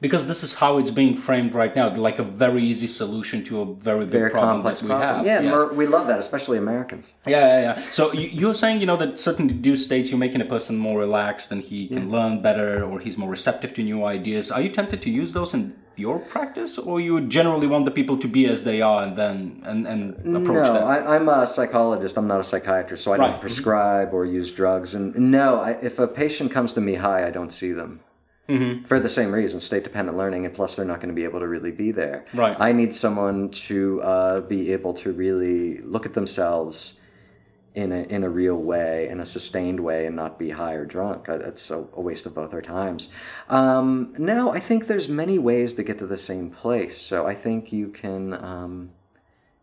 [SPEAKER 2] Because this is how it's being framed right now like a very easy solution to a very big
[SPEAKER 3] Very
[SPEAKER 2] problem
[SPEAKER 3] complex
[SPEAKER 2] that we
[SPEAKER 3] problem.
[SPEAKER 2] have
[SPEAKER 3] Yeah,
[SPEAKER 2] yes.
[SPEAKER 3] we love that, especially Americans.
[SPEAKER 2] yeah yeah yeah so you, you're saying you know that certain reduced states you're making a person more relaxed and he can learn better or he's more receptive to new ideas are you tempted to use those in your practice or you generally want the people to be as they are and then and, and approach
[SPEAKER 3] No,
[SPEAKER 2] that
[SPEAKER 3] I, I'm a psychologist. I'm not a psychiatrist, so I
[SPEAKER 2] Right.
[SPEAKER 3] don't prescribe or use drugs. And no, I, if a patient comes to me high, I don't see them.
[SPEAKER 2] Mm-hmm.
[SPEAKER 3] For the same reason, state dependent learning, and plus they're not going to be able to really be there.
[SPEAKER 2] Right.
[SPEAKER 3] I need someone to uh, be able to really look at themselves in a in a real way, in a sustained way, and not be high or drunk. Uh, That's a, a waste of both our times. Um, no, I think there's many ways to get to the same place. So I think you can. Um,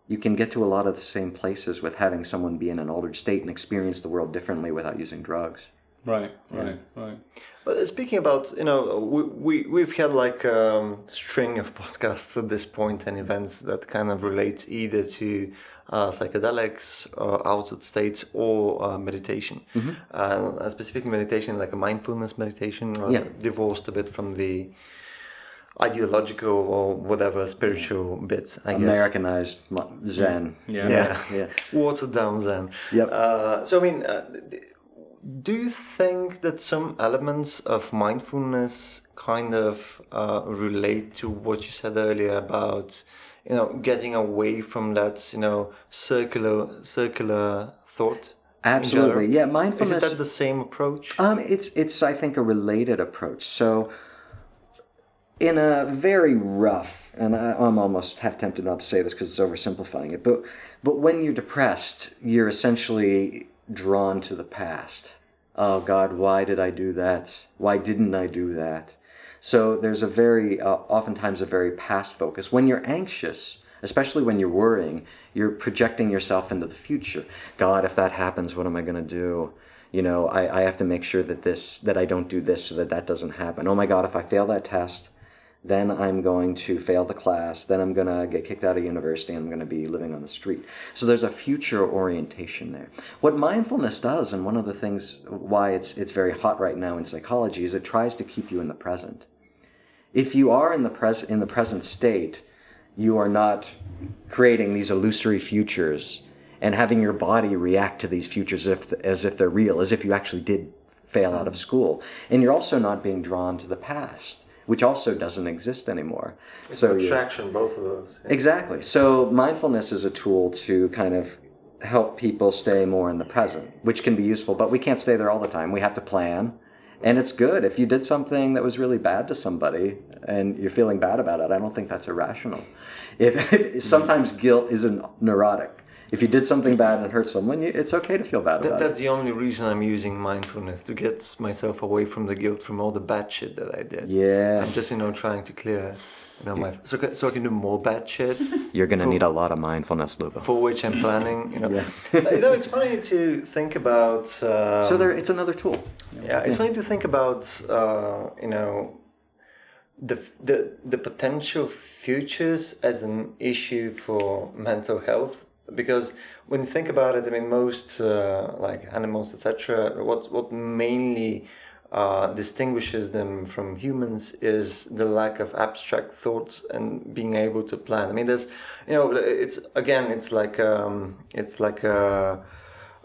[SPEAKER 3] you can get to a lot of the same places with having someone be in an altered state and experience the world differently without using drugs.
[SPEAKER 2] right right right
[SPEAKER 1] But speaking about, you know, we, we, we've had like a um, string of podcasts at this point and events that kind of relate either to uh, psychedelics, or altered states, or uh, meditation. Uh, specifically meditation, like a mindfulness meditation, rather
[SPEAKER 3] Yeah.
[SPEAKER 1] divorced a bit from the ideological or whatever spiritual bit, I guess.
[SPEAKER 3] Americanized mo- Zen.
[SPEAKER 2] Yeah.
[SPEAKER 1] Yeah.
[SPEAKER 3] Yeah.
[SPEAKER 1] Watered down Zen.
[SPEAKER 3] Yep.
[SPEAKER 1] Uh, so, I mean, uh, th- do you think that some elements of mindfulness kind of uh, relate to what you said earlier about, you know, getting away from that, you know, circular circular thought?
[SPEAKER 3] Absolutely. Yeah,
[SPEAKER 1] Is
[SPEAKER 3] mindfulness.
[SPEAKER 1] that the same approach?
[SPEAKER 3] Um, it's it's I think a related approach. So, in a very rough, and I, I'm almost half tempted not to say this because it's oversimplifying it, but but when you're depressed, you're essentially drawn to the past. Oh God, why did I do that? Why didn't I do that? So there's a very, uh, oftentimes a very past focus. When you're anxious, especially when you're worrying, you're projecting yourself into the future. God, if that happens, what am I going to do? You know, I, I have to make sure that this, that I don't do this so that that doesn't happen. Oh my God, if I fail that test, then I'm going to fail the class, then I'm going to get kicked out of university, and I'm going to be living on the street. So there's a future orientation there. What mindfulness does, and one of the things why it's, it's very hot right now in psychology, is it tries to keep you in the present. If you are in the, pres- in the present state, you are not creating these illusory futures and having your body react to these futures if, as if they're real, as if you actually did fail out of school. And you're also not being drawn to the past which also doesn't exist anymore.
[SPEAKER 1] It's so abstraction, both of those.
[SPEAKER 3] Exactly. So mindfulness is a tool to kind of help people stay more in the present, which can be useful, but we can't stay there all the time. We have to plan. And it's good if you did something that was really bad to somebody and you're feeling bad about it. I don't think that's irrational. If, if hmm. sometimes guilt isn't neurotic if you did something bad and hurt someone, it's okay to feel bad
[SPEAKER 1] that,
[SPEAKER 3] about
[SPEAKER 1] that's
[SPEAKER 3] it.
[SPEAKER 1] That's the only reason I'm using mindfulness to get myself away from the guilt from all the bad shit that I did.
[SPEAKER 3] Yeah.
[SPEAKER 1] I'm just you know trying to clear. You know, my so, so I can do more bad shit.
[SPEAKER 3] You're gonna need a lot of mindfulness, Lubo.
[SPEAKER 1] For which I'm planning. You know, yeah. you know it's funny to think about. Um,
[SPEAKER 3] so there, it's another tool.
[SPEAKER 1] Yeah, it's yeah. funny to think about. Uh, you know, the, the the potential futures as an issue for mental health because when you think about it, I mean, most uh, like animals, etc., what what mainly uh, distinguishes them from humans is the lack of abstract thought and being able to plan. I mean, there's, you know, it's again, it's like um, it's like a,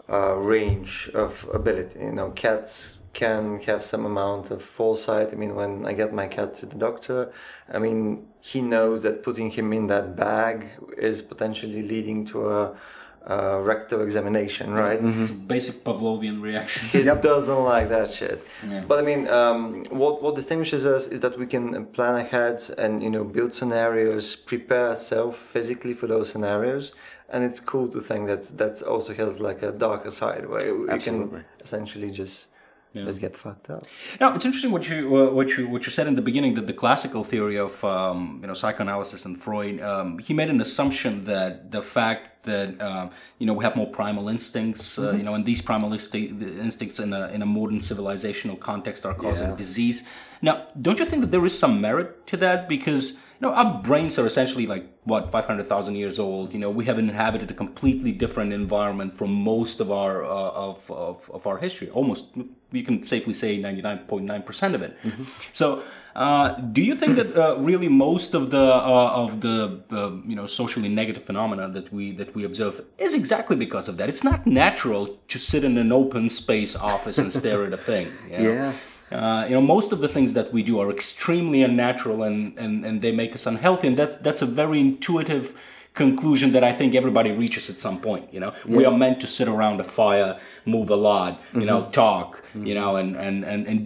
[SPEAKER 1] a range of ability. You know, cats can have some amount of foresight. I mean, when I get my cat to the doctor, I mean, he knows that putting him in that bag is potentially leading to a, a rectal examination, right?
[SPEAKER 2] Mm-hmm. It's a basic Pavlovian reaction.
[SPEAKER 1] He yep. doesn't like that shit. Yeah. But I mean, um, what what distinguishes us is that we can plan ahead and you know build scenarios, prepare ourselves physically for those scenarios, and it's cool to think that that also has like a darker side where we Absolutely. can essentially just yeah. let's get fucked up.
[SPEAKER 2] Now it's interesting what you uh, what you what you said in the beginning that the classical theory of um, you know psychoanalysis and Freud um, he made an assumption that the fact that uh, you know we have more primal instincts uh, mm-hmm. you know and these primal instincts in a in a modern civilizational context are causing yeah. disease. Now don't you think that there is some merit to that because you know, our brains are essentially like what 500,000 years old. You know, we have inhabited a completely different environment from most of our uh, of, of, of our history. Almost, we can safely say 99.9 percent of it. Mm-hmm. So, uh, do you think that uh, really most of the uh, of the you know socially negative phenomena that we that we observe is exactly because of that? It's not natural to sit in an open space office and stare at a thing. You know?
[SPEAKER 3] Yeah.
[SPEAKER 2] Uh, you know, most of the things that we do are extremely unnatural and, and, and they make us unhealthy. And that's, that's a very intuitive conclusion that I think everybody reaches at some point. You know, yeah. we are meant to sit around a fire, move a lot, you mm-hmm. know, talk, mm-hmm. you know, and, and, and, and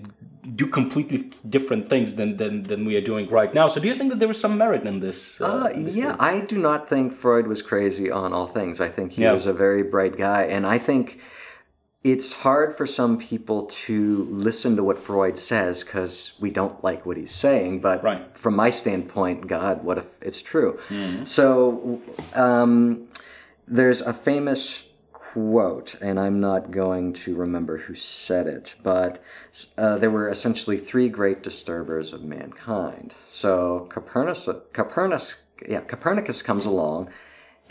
[SPEAKER 2] do completely different things than, than, than we are doing right now. So do you think that there is some merit in this?
[SPEAKER 3] Uh, uh, in this yeah, thing? I do not think Freud was crazy on all things. I think he yeah. was a very bright guy. And I think it's hard for some people to listen to what Freud says because we don't like what he's saying. But
[SPEAKER 2] right.
[SPEAKER 3] from my standpoint, God, what if it's true? Mm-hmm. So um, there's a famous quote, and I'm not going to remember who said it, but uh, there were essentially three great disturbers of mankind. So Copernicus, Copernicus, yeah, Copernicus comes along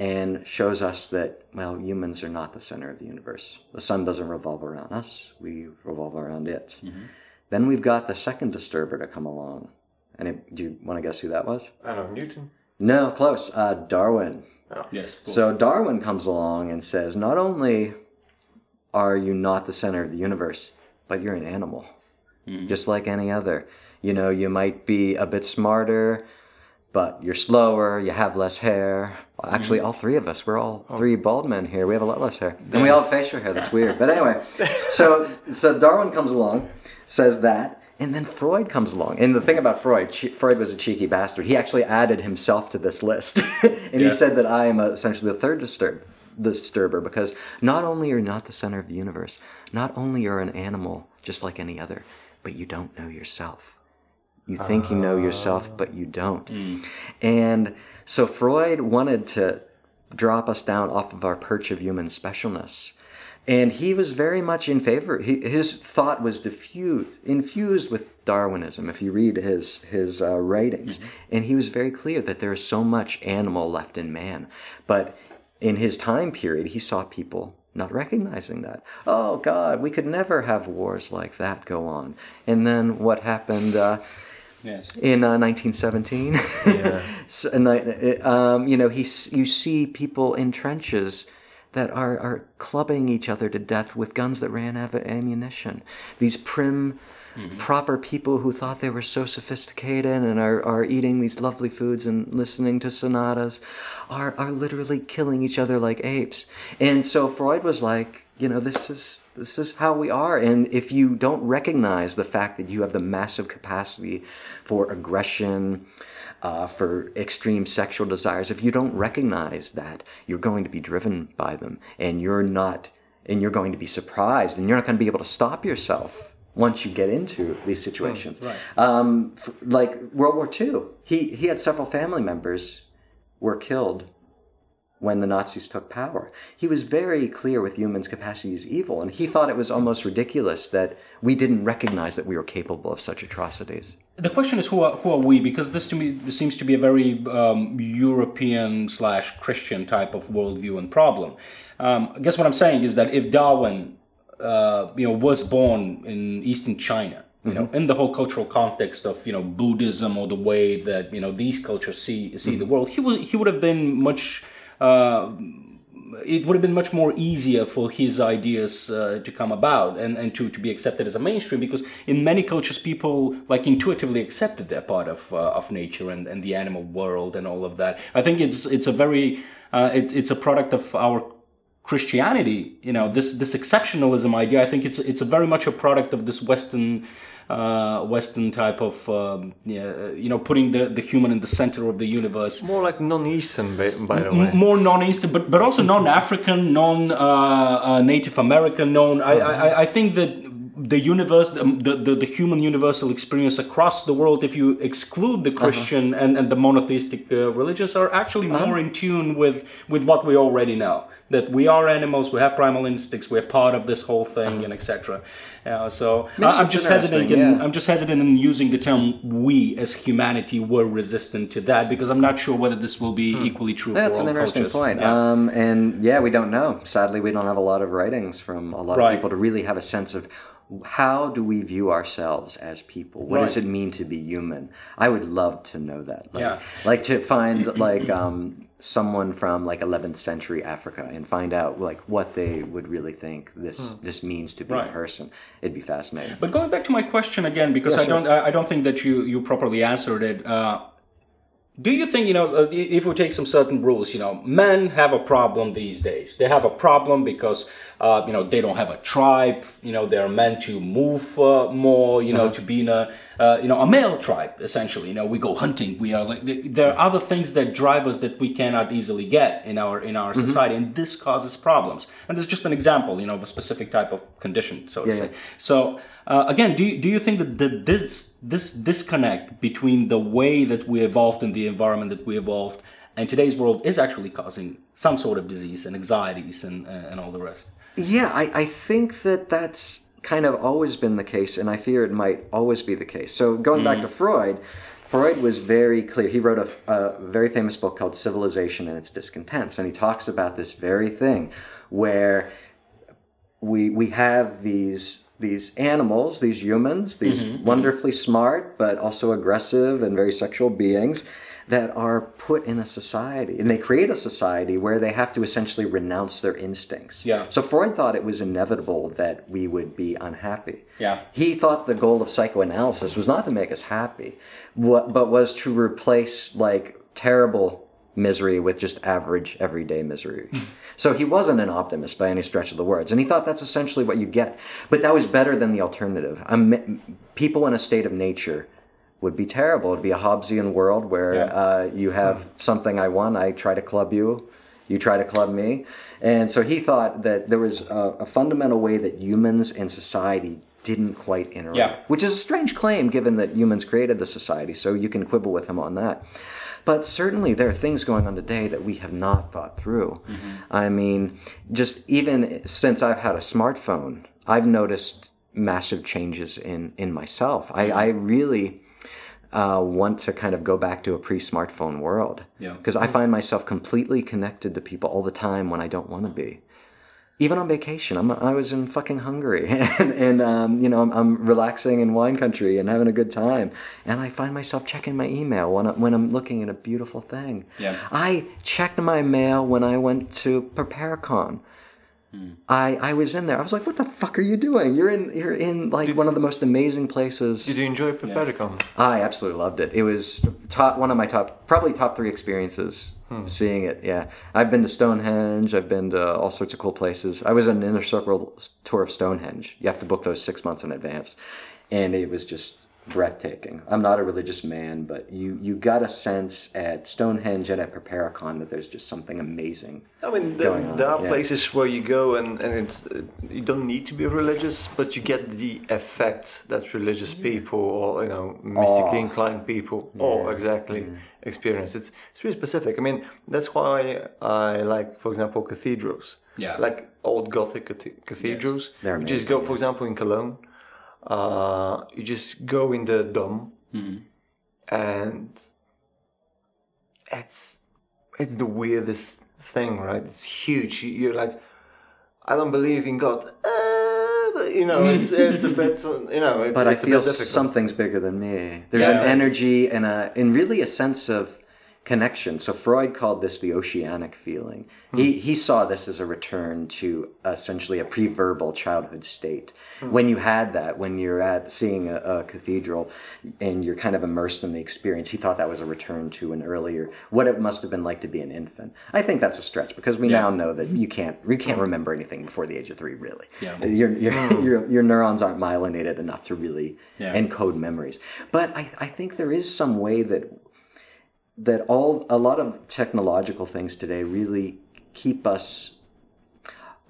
[SPEAKER 3] and shows us that, well, humans are not the center of the universe. The sun doesn't revolve around us, we revolve around it. Mm-hmm. Then we've got the second disturber to come along. And it, do you want to guess who that was?
[SPEAKER 1] I don't know, Newton?
[SPEAKER 3] No, close. Uh, Darwin.
[SPEAKER 1] Oh.
[SPEAKER 2] Yes.
[SPEAKER 3] So Darwin comes along and says, not only are you not the center of the universe, but you're an animal, mm-hmm. just like any other. You know, you might be a bit smarter, but you're slower, you have less hair. Well, actually, mm-hmm. all three of us, we're all oh. three bald men here. We have a lot less hair. And we all have facial hair. That's weird. But anyway, so so Darwin comes along, says that, and then Freud comes along. And the thing about Freud, Freud was a cheeky bastard. He actually added himself to this list. and yeah. he said that I am essentially the third disturb, disturber because not only are you not the center of the universe, not only are an animal just like any other, but you don't know yourself You think you know yourself, but you don't. And so Freud wanted to drop us down off of our perch of human specialness. And he was very much in favor. He, his thought was diffused, infused with Darwinism. If you read his his uh, writings, and he was very clear that there is so much animal left in man. But in his time period, he saw people not recognizing that. Oh God, we could never have wars like that go on. And then what happened? Uh,
[SPEAKER 2] Yes.
[SPEAKER 3] in uh, 1917. so, and, um, you know, he, you see people in trenches that are, are clubbing each other to death with guns that ran out of ammunition. These prim, proper people who thought they were so sophisticated and are, are eating these lovely foods and listening to sonatas are, are literally killing each other like apes. And so Freud was like, you know, this is this is how we are. And if you don't recognize the fact that you have the massive capacity for aggression, uh, for extreme sexual desires, if you don't recognize that, you're going to be driven by them and you're not, and you're going to be surprised and you're not going to be able to stop yourself once you get into these situations. Um, f- like World War II, he, he had several family members were killed when the Nazis took power. He was very clear with humans' capacity is evil, and he thought it was almost ridiculous that we didn't recognize that we were capable of such atrocities.
[SPEAKER 2] The question is who are, who are we? Because this to me this seems to be a very um, European slash Christian type of worldview and problem. Um, I guess what I'm saying is that if Darwin, uh, you know, was born in Eastern China, you know, in the whole cultural context of you know Buddhism or the way that you know these cultures see see the world, he would he would have been much. Uh, it would have been much more easier for his ideas uh, to come about and, and to, to be accepted as a mainstream because in many cultures people like intuitively accepted they're part of uh, of nature and, and the animal world and all of that. I think it's it's a very uh, it, it's a product of our christianity you know this this exceptionalism idea. I think it's it's a very much a product of this western uh, Western type of, um, yeah, you know, putting the, the human in the center of the universe
[SPEAKER 1] More like non-Eastern, by, by the
[SPEAKER 2] M-
[SPEAKER 1] way.
[SPEAKER 2] more non-Eastern, but but also non-African, non-Native American, non. I, I I think that the universe, the, the the human universal experience across the world, if you exclude the Christian and, and the monotheistic uh, religions, are actually more in tune with with what we already know. That we are animals, we have primal instincts, we're part of this whole thing, and etc. Uh, so I, I'm just hesitant. In,
[SPEAKER 3] yeah.
[SPEAKER 2] I'm just hesitant in using the term "we" as humanity were resistant to that because I'm not sure whether this will be equally true.
[SPEAKER 3] That's an interesting
[SPEAKER 2] cultures.
[SPEAKER 3] point.
[SPEAKER 2] Yeah.
[SPEAKER 3] Um, and yeah, we don't know. Sadly, we don't have a lot of writings from a lot
[SPEAKER 2] Right.
[SPEAKER 3] of people to really have a sense of how do we view ourselves as people? What does it mean to be human? I would love to know that. Like,
[SPEAKER 2] Yeah.
[SPEAKER 3] like to find like um, someone from like 11th century Africa and find out like what they would really think this this means to be.
[SPEAKER 2] Right.
[SPEAKER 3] a person. It'd be fascinating.
[SPEAKER 2] But going back to my question again, because I don't, I I don't think that you you properly answered it. Uh, do you think you know uh, if we take some certain rules, you know, men have a problem these days. They have a problem because uh, you know they don't have a tribe. You know, they're meant to move uh, more. You know, to be in a uh, you know a male tribe essentially. You know, we go hunting. We are like there are other things that drive us that we cannot easily get in our in our society, and this causes problems. And this is just an example, you know, of a specific type of condition, so to say. So uh, again, do you, do you think that the, this this disconnect between the way that we evolved and the environment that we evolved and today's world is actually causing some sort of disease and anxieties and uh, and all the rest?
[SPEAKER 3] Yeah, I, I think that that's kind of always been the case, and I fear it might always be the case. So going back to mm. Freud, Freud was very clear. He wrote a, a very famous book called Civilization and Its Discontents, and he talks about this very thing where we we have these these animals, these humans, these mm-hmm, mm-hmm. wonderfully smart but also aggressive and very sexual beings that are put in a society and they create a society where they have to essentially renounce their instincts.
[SPEAKER 2] Yeah.
[SPEAKER 3] So Freud thought it was inevitable that we would be unhappy.
[SPEAKER 2] Yeah.
[SPEAKER 3] He thought the goal of psychoanalysis was not to make us happy, but was to replace like terrible misery with just average everyday misery. so he wasn't an optimist by any stretch of the words, and he thought that's essentially what you get. But that was better than the alternative. Um, people in a state of nature would be terrible. It'd be a Hobbesian world where
[SPEAKER 2] Yeah.
[SPEAKER 3] uh, you have something I want, I try to club you, you try to club me. And so he thought that there was a, a fundamental way that humans and society didn't quite interact.
[SPEAKER 2] Yeah.
[SPEAKER 3] Which is a strange claim given that humans created the society, so you can quibble with him on that. But certainly there are things going on today that we have not thought through. I mean, just even since I've had a smartphone, I've noticed massive changes in, in myself. I, I really uh, want to kind of go back to a pre-smartphone world.
[SPEAKER 2] Yeah.
[SPEAKER 3] Because I find myself completely connected to people all the time when I don't want to be. Even on vacation, I'm, I was in fucking Hungary, and, and um, you know I'm, I'm relaxing in wine country and having a good time, and I find myself checking my email when, I, when I'm looking at a beautiful thing.
[SPEAKER 2] Yeah.
[SPEAKER 3] I checked my mail when I went to Perperikon. Hmm. I, I was in there. I was like, "What the fuck are you doing? You're in you're in like one of the most amazing places."
[SPEAKER 1] Did you enjoy Perperikon?
[SPEAKER 3] I absolutely loved it. It was top one of my top, probably top three experiences hmm. seeing it. Yeah, I've been to Stonehenge. I've been to all sorts of cool places. I was on an inner circle tour of Stonehenge. You have to book those six months in advance, and it was just breathtaking. I'm not a religious man, but you you got a sense at Stonehenge and at Perperikon that there's just something amazing.
[SPEAKER 1] I mean,
[SPEAKER 3] going
[SPEAKER 1] there,
[SPEAKER 3] on,
[SPEAKER 1] there are
[SPEAKER 3] yeah.
[SPEAKER 1] places where you go and, and it's uh, you don't need to be religious, but you get the effect that religious people or you know mystically
[SPEAKER 3] Awe.
[SPEAKER 1] inclined people, oh, exactly, experience. It's it's really specific. I mean, that's why I like, for example, cathedrals.
[SPEAKER 2] Yeah.
[SPEAKER 1] Like old Gothic cath- cathedrals.
[SPEAKER 3] They're
[SPEAKER 1] you just go, for example, in Cologne. Uh, you just go in the dome, and it's it's the weirdest thing, right? It's huge. You- You're like, I don't believe in God. Uh, but, you know, it's it's a bit, you know, it,
[SPEAKER 3] but I
[SPEAKER 1] it's a
[SPEAKER 3] feel something's bigger than me. There's
[SPEAKER 1] Yeah.
[SPEAKER 3] an energy and a and really a sense of connection. So Freud called this the oceanic feeling.
[SPEAKER 1] Hmm.
[SPEAKER 3] He he saw this as a return to essentially a pre-verbal childhood state.
[SPEAKER 1] Hmm.
[SPEAKER 3] When you had that, when you're at seeing a, a cathedral and you're kind of immersed in the experience, he thought that was a return to an earlier what it must have been like to be an infant. I think that's a stretch because we now know that you can't you can't remember anything before the age of three. Really,
[SPEAKER 2] Yeah.
[SPEAKER 3] your your, your your neurons aren't myelinated enough to really
[SPEAKER 2] Yeah.
[SPEAKER 3] encode memories. But I, I think there is some way that that all a lot of technological things today really keep us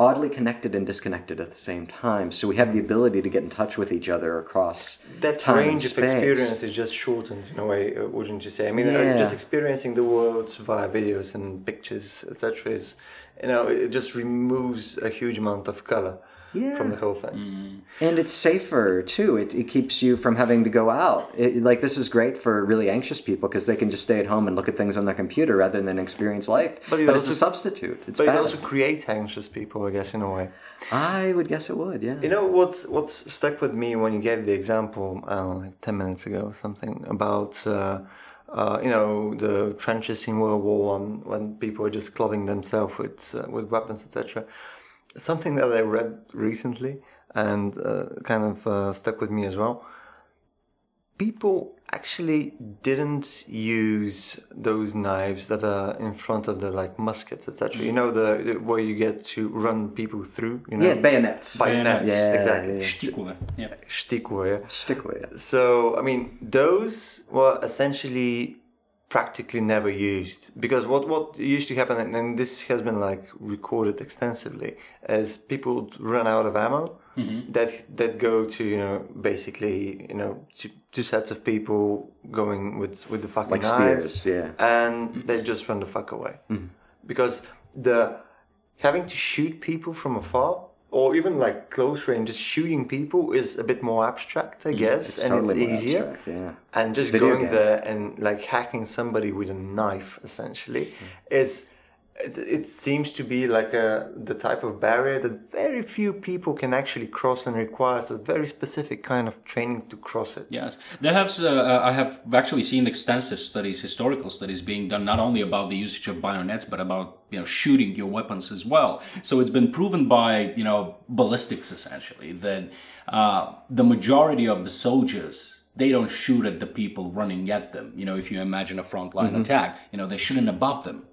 [SPEAKER 3] oddly connected and disconnected at the same time. So we have the ability to get in touch with each other across
[SPEAKER 1] that range of experience is just shortened in a way, uh, wouldn't you say? I mean,
[SPEAKER 3] Yeah.
[SPEAKER 1] just experiencing the world via videos and pictures, etc., is you know, it just removes a huge amount of color
[SPEAKER 3] Yeah.
[SPEAKER 1] from the whole thing.
[SPEAKER 3] And it's safer too. It, it keeps you from having to go out. It, like this is great for really anxious people because they can just stay at home and look at things on their computer rather than experience life.
[SPEAKER 1] But
[SPEAKER 3] But,
[SPEAKER 1] it
[SPEAKER 3] it's a substitute. It's
[SPEAKER 1] But
[SPEAKER 3] bad.
[SPEAKER 1] it also creates anxious people, I guess, in a way.
[SPEAKER 3] I would guess it would. Yeah.
[SPEAKER 1] You know what's what's stuck with me when you gave the example, I don't know, like ten minutes ago or something about uh, uh, you know the trenches in World War One when people were just clothing themselves with uh, with weapons, etc. Something that I read recently and uh, kind of uh, stuck with me as well. People actually didn't use those knives that are in front of the like muskets, etc. You know the, the where you get to run people through. You know,
[SPEAKER 3] yeah, bayonets.
[SPEAKER 1] bayonets.
[SPEAKER 3] Yeah,
[SPEAKER 1] exactly.
[SPEAKER 3] yeah.
[SPEAKER 2] Stikwe. Yeah.
[SPEAKER 1] Stikwe, yeah.
[SPEAKER 3] Stick.
[SPEAKER 1] So, I mean, those were essentially practically never used because what, what used to happen, and, and this has been like recorded extensively, is people run out of ammo mm-hmm. that that go to you know basically you know two, two sets of people going with with the fucking
[SPEAKER 3] Like
[SPEAKER 1] knives,
[SPEAKER 3] spears, yeah.
[SPEAKER 1] and mm-hmm. they just run the fuck away mm-hmm. because the having to shoot people from afar or even like close range, just shooting people is a bit more abstract, I guess,
[SPEAKER 3] It's
[SPEAKER 1] and
[SPEAKER 3] totally
[SPEAKER 1] it's easier.
[SPEAKER 3] abstract, yeah.
[SPEAKER 1] And just going
[SPEAKER 3] game.
[SPEAKER 1] there and like hacking somebody with a knife, essentially, mm. is it, it seems to be like a the type of barrier that very few people can actually cross and requires a very specific kind of training to cross it.
[SPEAKER 2] Yes, there have. Uh, I have actually seen extensive studies, historical studies, being done not only about the usage of bayonets, but about you know shooting your weapons as well. So it's been proven by you know ballistics essentially that uh, the majority of the soldiers they don't shoot at the people running at them. You know, if you imagine a frontline attack, you know they're shooting above them.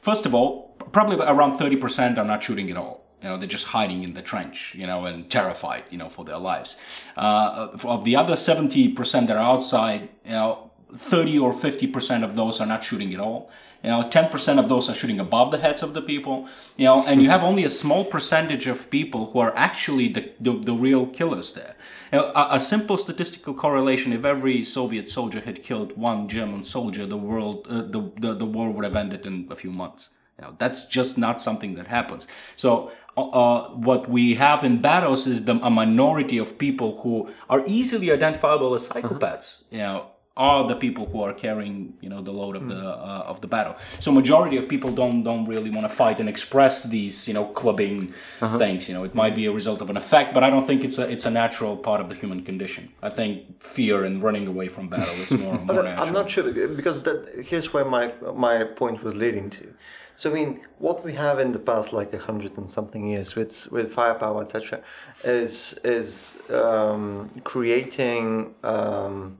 [SPEAKER 2] First of all, probably around thirty percent are not shooting at all. You know, they're just hiding in the trench, you know, and terrified, you know, for their lives. Uh, of the other 70% that are outside, you know, 30 or 50 percent of those are not shooting at all. You know, 10 percent of those are shooting above the heads of the people. You know, and you have only a small percentage of people who are actually the the, the real killers there. You know, a, a simple statistical correlation: if every Soviet soldier had killed one German soldier, the world, uh, the, the the war would have ended in a few months. You know, that's just not something that happens. So uh, uh, what we have in battles is the, a minority of people who are easily identifiable as psychopaths. You know, are the people who are carrying you know the load of the uh, of the battle. So majority of people don't don't really want to fight and express these you know clubbing things. You know, it might be a result of an effect, but I don't think it's a it's a natural part of the human condition. I think fear and running away from battle is more, more natural.
[SPEAKER 1] I'm not sure because that, here's where my my point was leading to. So I mean, what we have in the past, like a hundred and something years, with with firepower, etc., is is um, creating um,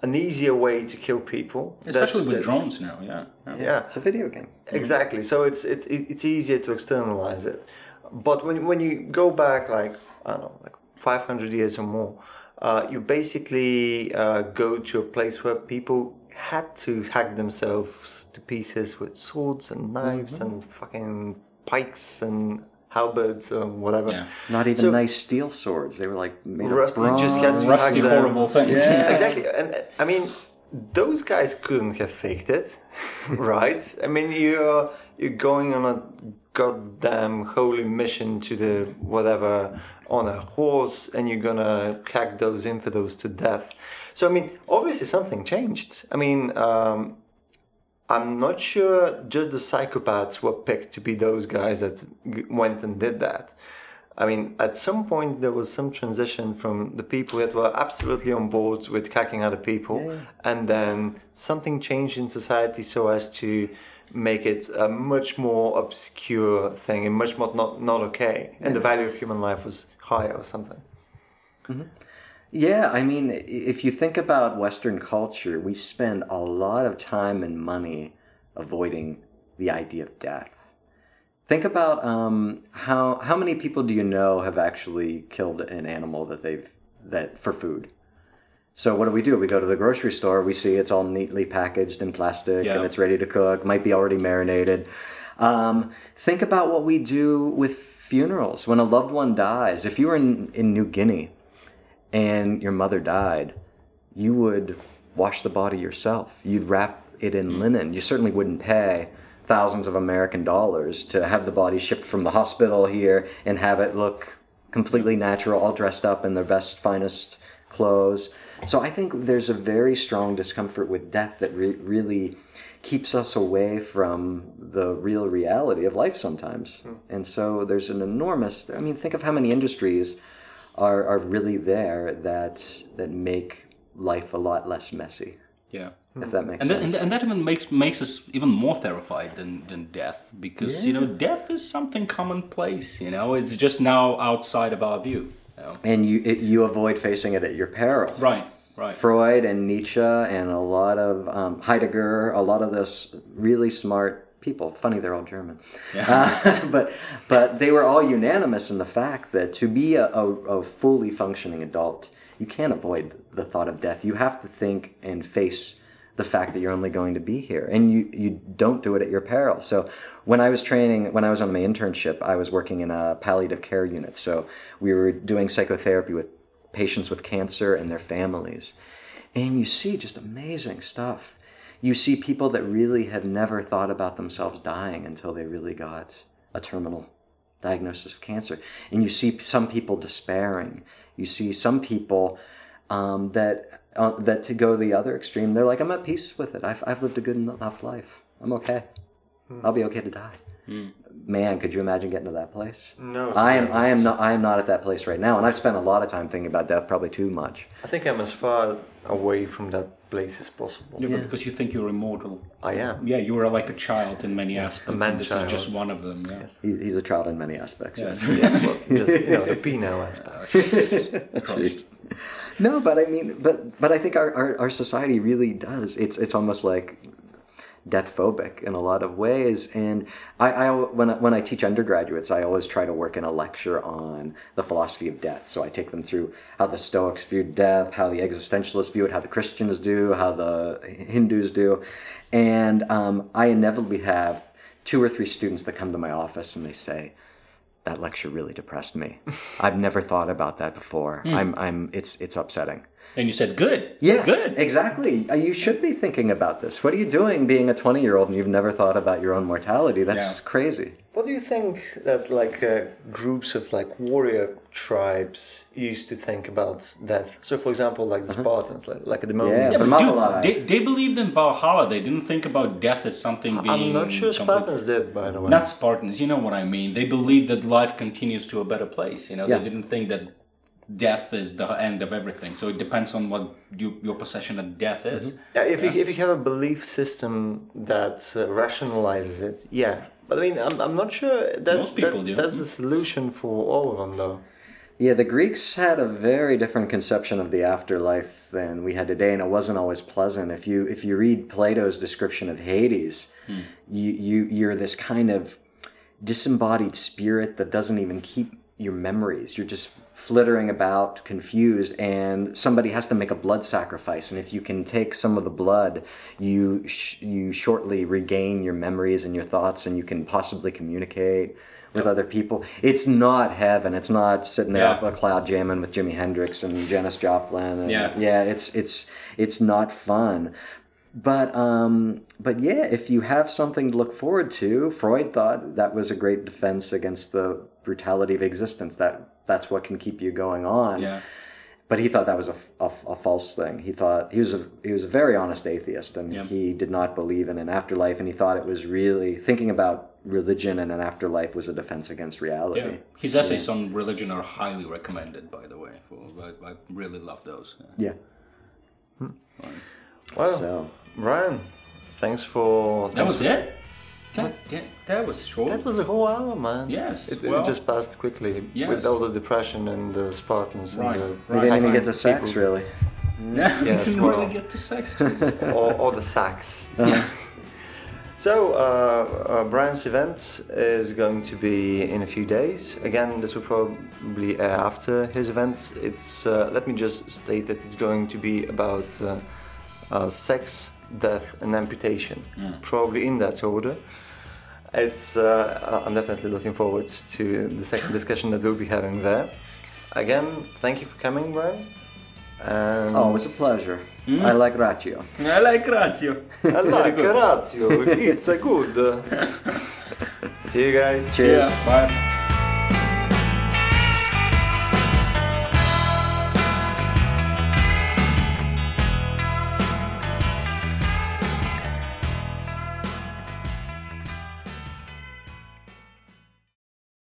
[SPEAKER 1] an easier way to kill people, that-
[SPEAKER 2] Especially with
[SPEAKER 1] that-
[SPEAKER 2] drones now, yeah. yeah.
[SPEAKER 1] Yeah,
[SPEAKER 3] It's a video game.
[SPEAKER 1] Exactly. So it's it's it's easier to externalize it, but when when you go back like I don't know like five hundred years or more, uh, you basically uh, go to a place where people had to hack themselves to pieces with swords and knives and fucking pikes and halberds or whatever.
[SPEAKER 2] Yeah.
[SPEAKER 3] Not even
[SPEAKER 1] So-
[SPEAKER 3] nice steel swords. They were like made
[SPEAKER 1] Rusty,
[SPEAKER 3] of
[SPEAKER 1] just had.
[SPEAKER 2] Rusty,
[SPEAKER 1] hack them.
[SPEAKER 2] horrible things.
[SPEAKER 3] Yeah.
[SPEAKER 1] Exactly, and I mean, those guys couldn't have faked it, right? I mean, you're you're going on a goddamn holy mission to the whatever on a horse, and you're gonna hack those infidels to death. So I mean, obviously something changed. I mean. Um, I'm not sure just the psychopaths were picked to be those guys that went and did that. I mean, at some point there was some transition from the people that were absolutely on board with hacking other people, and then something changed in society so as to make it a much more obscure thing and much more not not okay, and the value of human life was higher or something. Mm-hmm.
[SPEAKER 3] Yeah, I mean, if you think about Western culture, we spend a lot of time and money avoiding the idea of death. Think about um, how how many people do you know have actually killed an animal that they've that for food. So what do we do? We go to the grocery store. We see it's all neatly packaged in plastic
[SPEAKER 2] Yeah.
[SPEAKER 3] and it's ready to cook. Might be already marinated. Um, think about what we do with funerals when a loved one dies. If you were in, in New Guinea and your mother died, you would wash the body yourself. You'd wrap it in mm. linen. You certainly wouldn't pay thousands of American dollars to have the body shipped from the hospital here and have it look completely natural, all dressed up in their best, finest clothes. So I think there's a very strong discomfort with death that re- really keeps us away from the real reality of life sometimes. Hmm. And so there's an enormous, I mean, think of how many industries are, are really there that that make life a lot less messy.
[SPEAKER 2] Yeah.
[SPEAKER 3] If that makes
[SPEAKER 2] And that,
[SPEAKER 3] sense.
[SPEAKER 2] and, and that even makes makes us even more terrified than, than death because you know death is something commonplace. You know, it's just now outside of our view. you know.
[SPEAKER 3] and you it, you avoid facing it at your peril.
[SPEAKER 2] Right, right.
[SPEAKER 3] Freud and Nietzsche and a lot of um, Heidegger, a lot of this really smart people. Funny, they're all German, uh, but but they were all unanimous in the fact that to be a, a, a fully functioning adult, you can't avoid the thought of death. You have to think and face the fact that you're only going to be here and you, you don't do it at your peril. So when I was training, when I was on my internship, I was working in a palliative care unit. So we were doing psychotherapy with patients with cancer and their families. And you see just amazing stuff. You see people that really had never thought about themselves dying until they really got a terminal diagnosis of cancer. And you see some people despairing. You see some people um, that uh, that to go to the other extreme, they're like, I'm at peace with it. I've, I've lived a good enough life. I'm okay. I'll be okay to die. Man, could you imagine getting to that place?
[SPEAKER 1] No,
[SPEAKER 3] I am. I am not. I am not at that place right now, and I've spent a lot of time thinking about death, probably too much.
[SPEAKER 1] I think I'm as far away from that place as possible.
[SPEAKER 2] Yeah, but because you think you're immortal.
[SPEAKER 1] I am.
[SPEAKER 2] Yeah, you are like a child in many aspects.
[SPEAKER 1] A man
[SPEAKER 2] and this
[SPEAKER 1] child.
[SPEAKER 2] is just one of them. Yeah.
[SPEAKER 3] He, he's a child in many aspects.
[SPEAKER 2] Yes.
[SPEAKER 1] Yes, well, just you know the penile aspect.
[SPEAKER 3] No, but I mean, but but I think our, our, our society really does. It's it's almost like death phobic in a lot of ways. And I, I when I, when I teach undergraduates, I always try to work in a lecture on the philosophy of death. So I take them through how the Stoics viewed death, how the existentialists view it, how the Christians do, how the Hindus do, and um, I inevitably have two or three students that come to my office and they say that lecture really depressed me. I've never thought about that before. I'm, I'm, it's, it's upsetting.
[SPEAKER 2] And you said good.
[SPEAKER 3] Yes,
[SPEAKER 2] Good.
[SPEAKER 3] exactly. Uh, You should be thinking about this. What are you doing being a 20 year old and you've never thought about your own mortality? That's
[SPEAKER 2] Yeah.
[SPEAKER 3] crazy.
[SPEAKER 1] What do you think that like uh, groups of like warrior tribes used to think about death? So, for example, like the Spartans, like, like at the moment.
[SPEAKER 3] Yeah,
[SPEAKER 2] Yeah, but dude, they, they believed in Valhalla. They didn't think about death as something being.
[SPEAKER 1] I'm not sure Spartans did, by the way.
[SPEAKER 2] Not Spartans, you know what I mean. They believed that life continues to a better place. You know,
[SPEAKER 3] Yeah.
[SPEAKER 2] they didn't think that death is the end of everything. So it depends on what you, your perception of death is. Mm-hmm.
[SPEAKER 1] Yeah, if you if you have a belief system that uh, rationalizes it, yeah. But I mean, I'm, I'm not sure that's that's,
[SPEAKER 2] do.
[SPEAKER 1] that's the mm-hmm. solution for all of them, though.
[SPEAKER 3] Yeah, the Greeks had a very different conception of the afterlife than we had today, and it wasn't always pleasant. If you if you read Plato's description of Hades, hmm. you, you you're this kind of disembodied spirit that doesn't even keep your memories. You're just flittering about, confused, and somebody has to make a blood sacrifice. And if you can take some of the blood, you sh- you shortly regain your memories and your thoughts, and you can possibly communicate with other people. It's not heaven. It's not sitting there
[SPEAKER 2] Yeah.
[SPEAKER 3] up a cloud jamming with Jimi Hendrix and Janis Joplin. And,
[SPEAKER 2] Yeah.
[SPEAKER 3] yeah. It's it's it's not fun. But um, but yeah, if you have something to look forward to, Freud thought that was a great defense against the brutality of existence. That that's what can keep you going on.
[SPEAKER 2] Yeah.
[SPEAKER 3] But he thought that was a, a, a false thing. He thought he was a he was a very honest atheist, and
[SPEAKER 2] Yeah.
[SPEAKER 3] he did not believe in an afterlife. And he thought it was really thinking about religion and an afterlife was a defense against reality.
[SPEAKER 2] Yeah. His essays on religion are highly recommended, by the way. I, I really love those.
[SPEAKER 3] Yeah. Hmm.
[SPEAKER 1] Well,
[SPEAKER 3] So
[SPEAKER 1] Ryan, thanks for
[SPEAKER 2] That was it? That, that, that was short.
[SPEAKER 1] That was a whole hour, man.
[SPEAKER 2] Yes,
[SPEAKER 1] it,
[SPEAKER 2] well-
[SPEAKER 1] it just passed quickly
[SPEAKER 2] Yes.
[SPEAKER 1] with all the depression and the Spartans
[SPEAKER 2] Right,
[SPEAKER 1] and the
[SPEAKER 3] we didn't even get to sex,
[SPEAKER 1] people.
[SPEAKER 3] really.
[SPEAKER 2] No, we
[SPEAKER 1] Yes,
[SPEAKER 2] didn't
[SPEAKER 1] well.
[SPEAKER 2] really get to sex.
[SPEAKER 1] Or, or the sacks. so, uh, uh, Brian's event is going to be in a few days. Again, this will probably air after his event. It's uh, let me just state that it's going to be about uh, uh, sex, death, and amputation, probably in that order. It's uh, I'm definitely looking forward to the second discussion that we'll be having there. Again, thank you for coming, Brian. And
[SPEAKER 3] Oh, it's a pleasure. I like Ratio.
[SPEAKER 2] I like Ratio.
[SPEAKER 1] I like Ratio. It's a good. See you guys.
[SPEAKER 3] Cheers.
[SPEAKER 2] Yeah, bye.